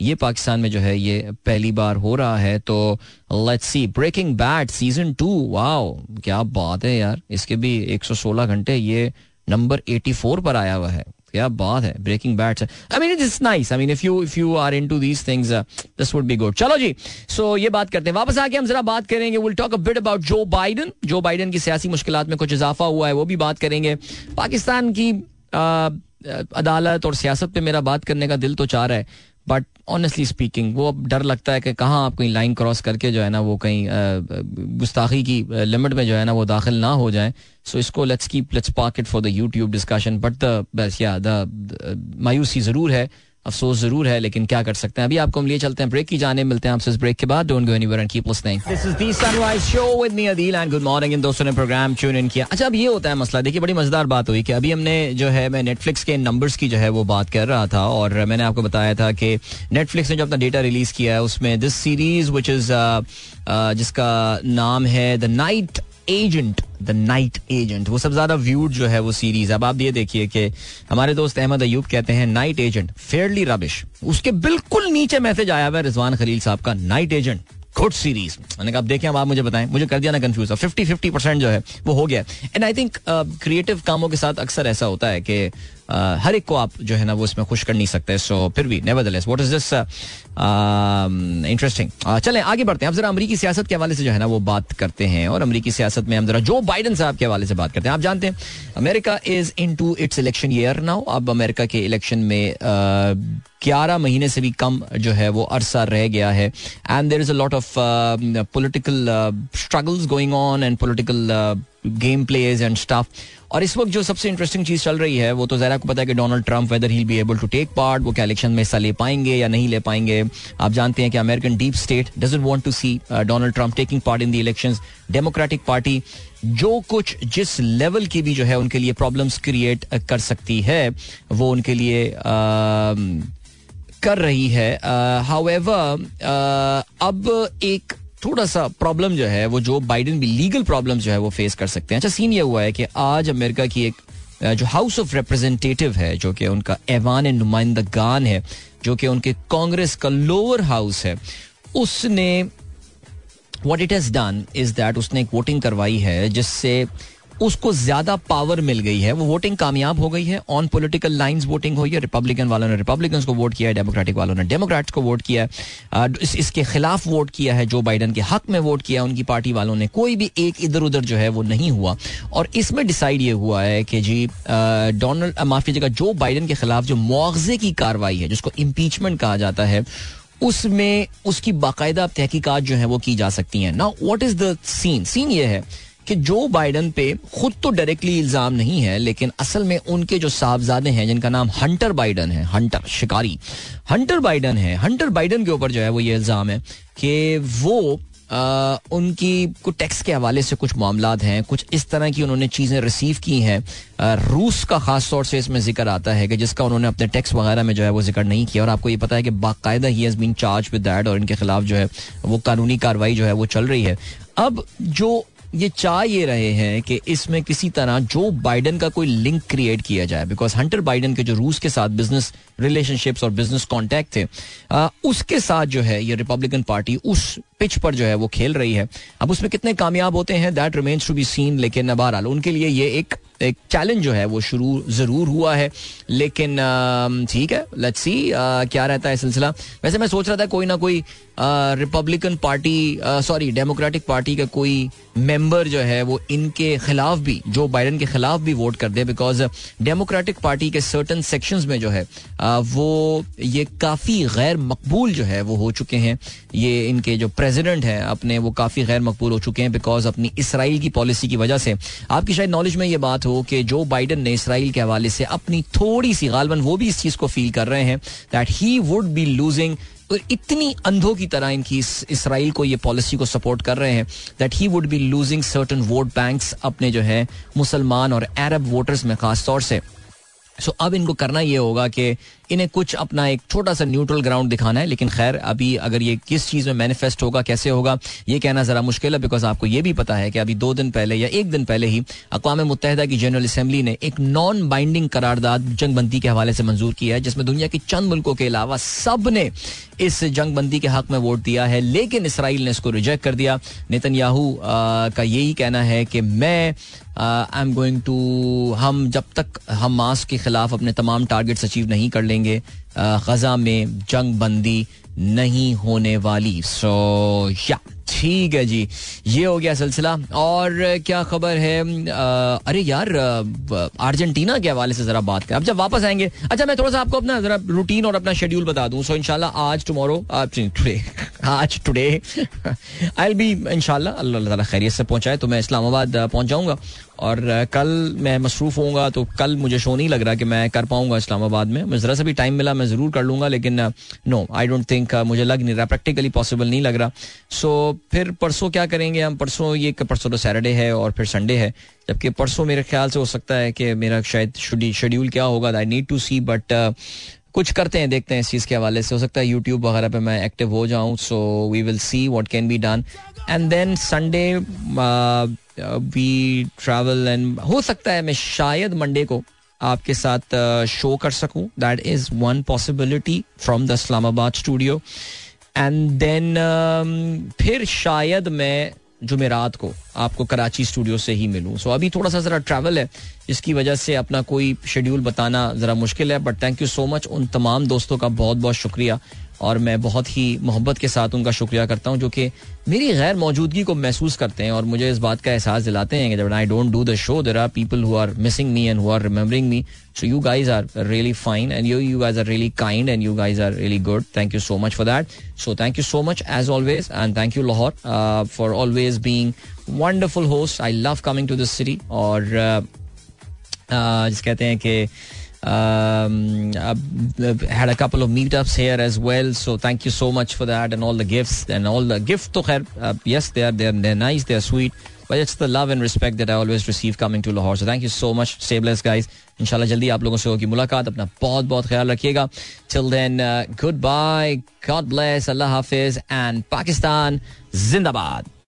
A: ये पाकिस्तान में जो है, ये पहली बार हो रहा है तो let's see Breaking Bad season two wow क्या बात है यार। इसके भी 116 घंटे, ये नंबर 84 पर आया हुआ है। क्या बात है Breaking Bad's I mean it is nice I mean if you if you are into these things this would be good चलो जी सो ये बात करते हैं। वापस आके हम जरा बात करेंगे। Will talk a bit about Joe Biden Joe Biden की सियासी मुश्किल में कुछ इजाफा हुआ है, वो भी बात करेंगे। पाकिस्तान की अदालत और सियासत पे मेरा बात करने का दिल तो चाह रहा है। बट ऑनेस्टली स्पीकिंग वो अब डर लगता है कि कहाँ आप कहीं लाइन क्रॉस करके जो है ना वो कहीं गुस्ताखी की लिमिट में जो है ना वो दाखिल ना हो जाए। सो इसको let's keep let's park it for the YouTube discussion but the या द मायूसी ज़रूर है। अफसोस ज़रूर है, लेकिन क्या कर सकते हैं? अभी आपको हम लिए चलते हैं ब्रेक की जाने, मिलते हैं आपसे इस ब्रेक के बाद। Don't go anywhere and keep listening this is the Sunrise Show with me Adeel and good morning इन दोस्तों ने प्रोग्राम ट्यून इन किया। अच्छा अब ये होता है मसला। देखिए, बड़ी मज़ेदार बात हुई कि अभी हमने जो है, मैं नेटफ्लिक्स के नंबर्स की जो है, वो बात कर रहा था, और मैंने आपको बताया था कि नेटफ्लिक्स ने जो अपना डेटा रिलीज़ किया है, उसमें दिस सीरीज़ विच इज़ जिसका नाम है the Night Agent the Night Agent वो सब ज़्यादा व्यूड जो है वो सीरीज़ अब आप ये देखिए कि हमारे दोस्त अहमद अयूब कहते हैं नाइट एजेंट फेयरली रबिश उसके बिल्कुल नीचे मैसेज आया हुआ रिजवान खलील साहब का नाइट एजेंट गुड सीरीज़ मैंने कहा देखें अब आप मुझे बताएँ। मुझे कर दिया ना कंफ्यूज फिफ्टी फिफ्टी परसेंट जो है, वो हो गया एंड आई थिंक क्रिएटिव कामों के साथ अक्सर ऐसा होता है कि हर एक को आप जो है ना वो इसमें खुश कर नहीं सकते सो फिर भी never what is this interesting चलें, आगे बढ़ते हैं। अब जरा अमरीकी सियासत के हवाले से जो है ना वो बात करते हैं और अमरीकी सियासत में हम जरा जो बाइडन साहब के हवाले से बात करते हैं। आप जानते हैं, America is into its election year now अब अमेरिका के इलेक्शन में ग्यारह महीने से भी कम जो है वो अरसा रह गया है। And there is a lot of political struggles going on and political game plays and stuff और इस वक्त जो सबसे इंटरेस्टिंग चीज़ चल रही है वो तो जरा को पता है कि Donald Trump whether he be able to take part वो क्या इलेक्शन में हिस्सा ले पाएँगे या नहीं ले पाएँगे। आप जानते हैं कि American deep state doesn't want to see Donald Trump taking part in the election Democratic Party जो कुछ जिस लेवल की भी जो है उनके लिए प्रॉब्लम्स क्रिएट कर सकती है वो उनके लिए uh, कर रही है। हाउएवर अब एक थोड़ा सा प्रॉब्लम जो है, वो जो बाइडेन भी लीगल प्रॉब्लम जो है, वो फेस कर सकते हैं। अच्छा सीन ये हुआ है कि आज अमेरिका की एक जो हाउस ऑफ़ रिप्रेजेंटेटिव है, जो कि उनका ऐवान नुमाइंदगान है, जो कि उनके कांग्रेस का लोअर हाउस है, उसने what it has done is that उसने एक वोटिंग करवाई है, जिससे उसको ज़्यादा पावर मिल गई है। वो वोटिंग कामयाब हो गई है। ऑन पॉलिटिकल लाइंस वोटिंग हुई है। रिपब्लिकन वालों ने रिपब्लिकन को वोट किया है। डेमोक्रेटिक वालों ने डेमोक्रेट्स को वोट किया है। इस, इसके खिलाफ वोट किया है जो बाइडन के। हक में वोट किया उनकी पार्टी वालों ने। कोई भी एक इधर उधर जो है वो नहीं हुआ। और इसमें डिसाइड ये हुआ है कि जी डोनाल्ड माफ़ी जगह जो बाइडन के खिलाफ जो मुआवजे की कार्रवाई है जिसको इम्पीचमेंट कहा जाता है उसमें उसकी बाकायदा तहकीकात जो है वो की जा सकती हैं। ना what is the scene scene ये है कि जो बाइडन पे खुद तो डायरेक्टली इल्ज़ाम नहीं है लेकिन असल में उनके जो साहबजादे हैं जिनका नाम हंटर बाइडन है हंटर शिकारी हंटर बाइडन है हंटर बाइडन के ऊपर जो है वो ये इल्ज़ाम है कि वो आ, उनकी कुछ टैक्स के हवाले से कुछ मामला हैं कुछ इस तरह की उन्होंने चीज़ें रिसीव की हैं। रूस का खास तौर से इसमें ज़िक्र आता है कि जिसका उन्होंने अपने टैक्स वगैरह में जो है वो ज़िक्र नहीं किया और आपको ये पता है कि बाकायदा ही has been charge with that और इनके खिलाफ जो है वो कानूनी कार्रवाई जो है वो चल रही है। अब जो ये चाह ये रहे हैं कि इसमें किसी तरह जो बाइडन का कोई लिंक क्रिएट किया जाए बिकॉज़ हंटर बाइडन के जो रूस के साथ बिज़नेस रिलेशनशिप्स और बिज़नेस कॉन्टैक्ट थे आ, उसके साथ जो है ये रिपब्लिकन पार्टी उस पिच पर जो है वो खेल रही है। अब उसमें कितने कामयाब होते हैं that remains to be seen लेकिन बहरहाल उनके लिए ये एक एक चैलेंज जो है, वो शुरू ज़रूर हुआ है। लेकिन ठीक है लेट्स सी क्या रहता है सिलसिला। वैसे मैं सोच रहा था कोई ना कोई Republican Party sorry Democratic Party का कोई मेंबर जो है, वो इनके खिलाफ भी जो बाइडन के खिलाफ भी वोट कर दे बिकॉज़ डेमोक्रेटिक पार्टी के सर्टन सेक्शंस में जो है वो ये काफ़ी गैर मकबूल जो है, वो हो चुके हैं। ये इनके जो प्रेसिडेंट हैं, अपने वो काफ़ी गैर मकबूल हो चुके हैं बिकॉज़ अपनी इसराइल की पॉलिसी की वजह से। आपकी शायद नॉलेज में ये बात हो कि जो बाइडन ने इसराइल के हवाले से अपनी थोड़ी सी गालबन वो भी इस चीज़ को फील कर रहे हैं that he would be losing इतनी अंधों की तरह इनकी इस, इसराइल को ये पॉलिसी को सपोर्ट कर रहे हैं that he would be losing certain vote banks अपने जो है मुसलमान और अरब वोटर्स में खास तौर से। सो अब इनको करना ये होगा कि इन्हें कुछ अपना एक छोटा सा न्यूट्रल ग्राउंड दिखाना है, लेकिन खैर, अभी अगर ये किस चीज़ में मैनिफेस्ट होगा, कैसे होगा, ये कहना ज़रा मुश्किल है बिकॉज़ आपको ये भी पता है कि अभी दो दिन पहले या एक दिन पहले ही अकवा मुतहदा की जनरल असम्बली ने एक नॉन बाइंडिंग करारदाद जंगबंदी के हवाले से मंजूर किया है, जिसमें दुनिया के चंद मुल्कों के अलावा सबने इस जंगबंदी के हक में वोट दिया है, लेकिन इसराइल ने इसको रिजेक्ट कर दिया। नितन याहू का यही कहना है कि मैं आई एम गोइंग टू हम जब तक हम मास के खिलाफ अपने तमाम टारगेट्स अचीव नहीं कर लेंगे गजा में जंग बंदी नहीं होने वाली। सो या ठीक है जी। ये हो गया सिलसिला। और क्या खबर है? आ, अरे यार अर्जेंटीना के हवाले से जरा बात करें। अब जब वापस आएँगे अच्छा मैं थोड़ा सा आपको अपना जरा रूटीन और अपना शेड्यूल बता दूँ। सो इनशाला आज टुमारो टुडे आज टुडे आई बी इंशाल्लाह अल्लाह खैरियत से पहुँचाए तो मैं इस्लामाबाद पहुँच जाऊँगा। और कल मैं मसरूफ होऊँगा तो कल मुझे शो नहीं लग रहा कि मैं कर पाऊँगा इस्लामाबाद में। मैं ज़रा सा भी टाइम मिला मैं ज़रूर कर लूँगा लेकिन नो आई डोंट थिंक मुझे लग नहीं रहा प्रैक्टिकली पॉसिबल नहीं लग रहा। सो so, फिर परसों क्या करेंगे हम? परसों ये परसों तो सैटरडे है और फिर संडे है। जबकि परसों मेरे ख्याल से हो सकता है कि मेरा शायद शेड्यूल क्या होगा I need to see but कुछ करते हैं देखते हैं इस चीज़ के हवाले से। हो सकता है यूट्यूब वगैरह पे मैं एक्टिव हो जाऊँ so we will see what can be done and then Sunday we travel and हो सकता है मैं शायद मंडे को आपके साथ शो कर सकूँ। That is one possibility from the Islamabad studio and then फिर शायद मैं जुमेरात को आपको कराची स्टूडियो से ही मिलूं। सो so, अभी थोड़ा सा ज़रा ट्रैवल है जिसकी वजह से अपना कोई शेड्यूल बताना ज़रा मुश्किल है। But thank you so much उन तमाम दोस्तों का बहुत बहुत शुक्रिया। और मैं बहुत ही मोहब्बत के साथ उनका शुक्रिया करता हूँ जो कि मेरी गैर मौजूदगी को महसूस करते हैं और मुझे इस बात का एहसास दिलाते हैं कि जब I don't do the show there are people who are missing me and who are remembering me so you guys are really fine and you you guys are really kind and you guys are really good thank you so much for that so thank you so much as always and thank you Lahore for always being wonderful host I love coming to this city और uh, uh, जिस कहते हैं कि Um, uh, had a couple of meetups here as well. So thank you so much for that and all the gifts and all the gift to khair, uh, yes, they are they're, they're nice, they're sweet. But it's the love and respect that I always receive coming to Lahore. So thank you so much. Stay blessed, guys. इंशाल्लाह जल्दी आप लोगों से होगी मुलाकात अपना बहुत बहुत ख्याल रखिएगा till then goodbye God bless Allah Hafiz and Pakistan जिंदाबाद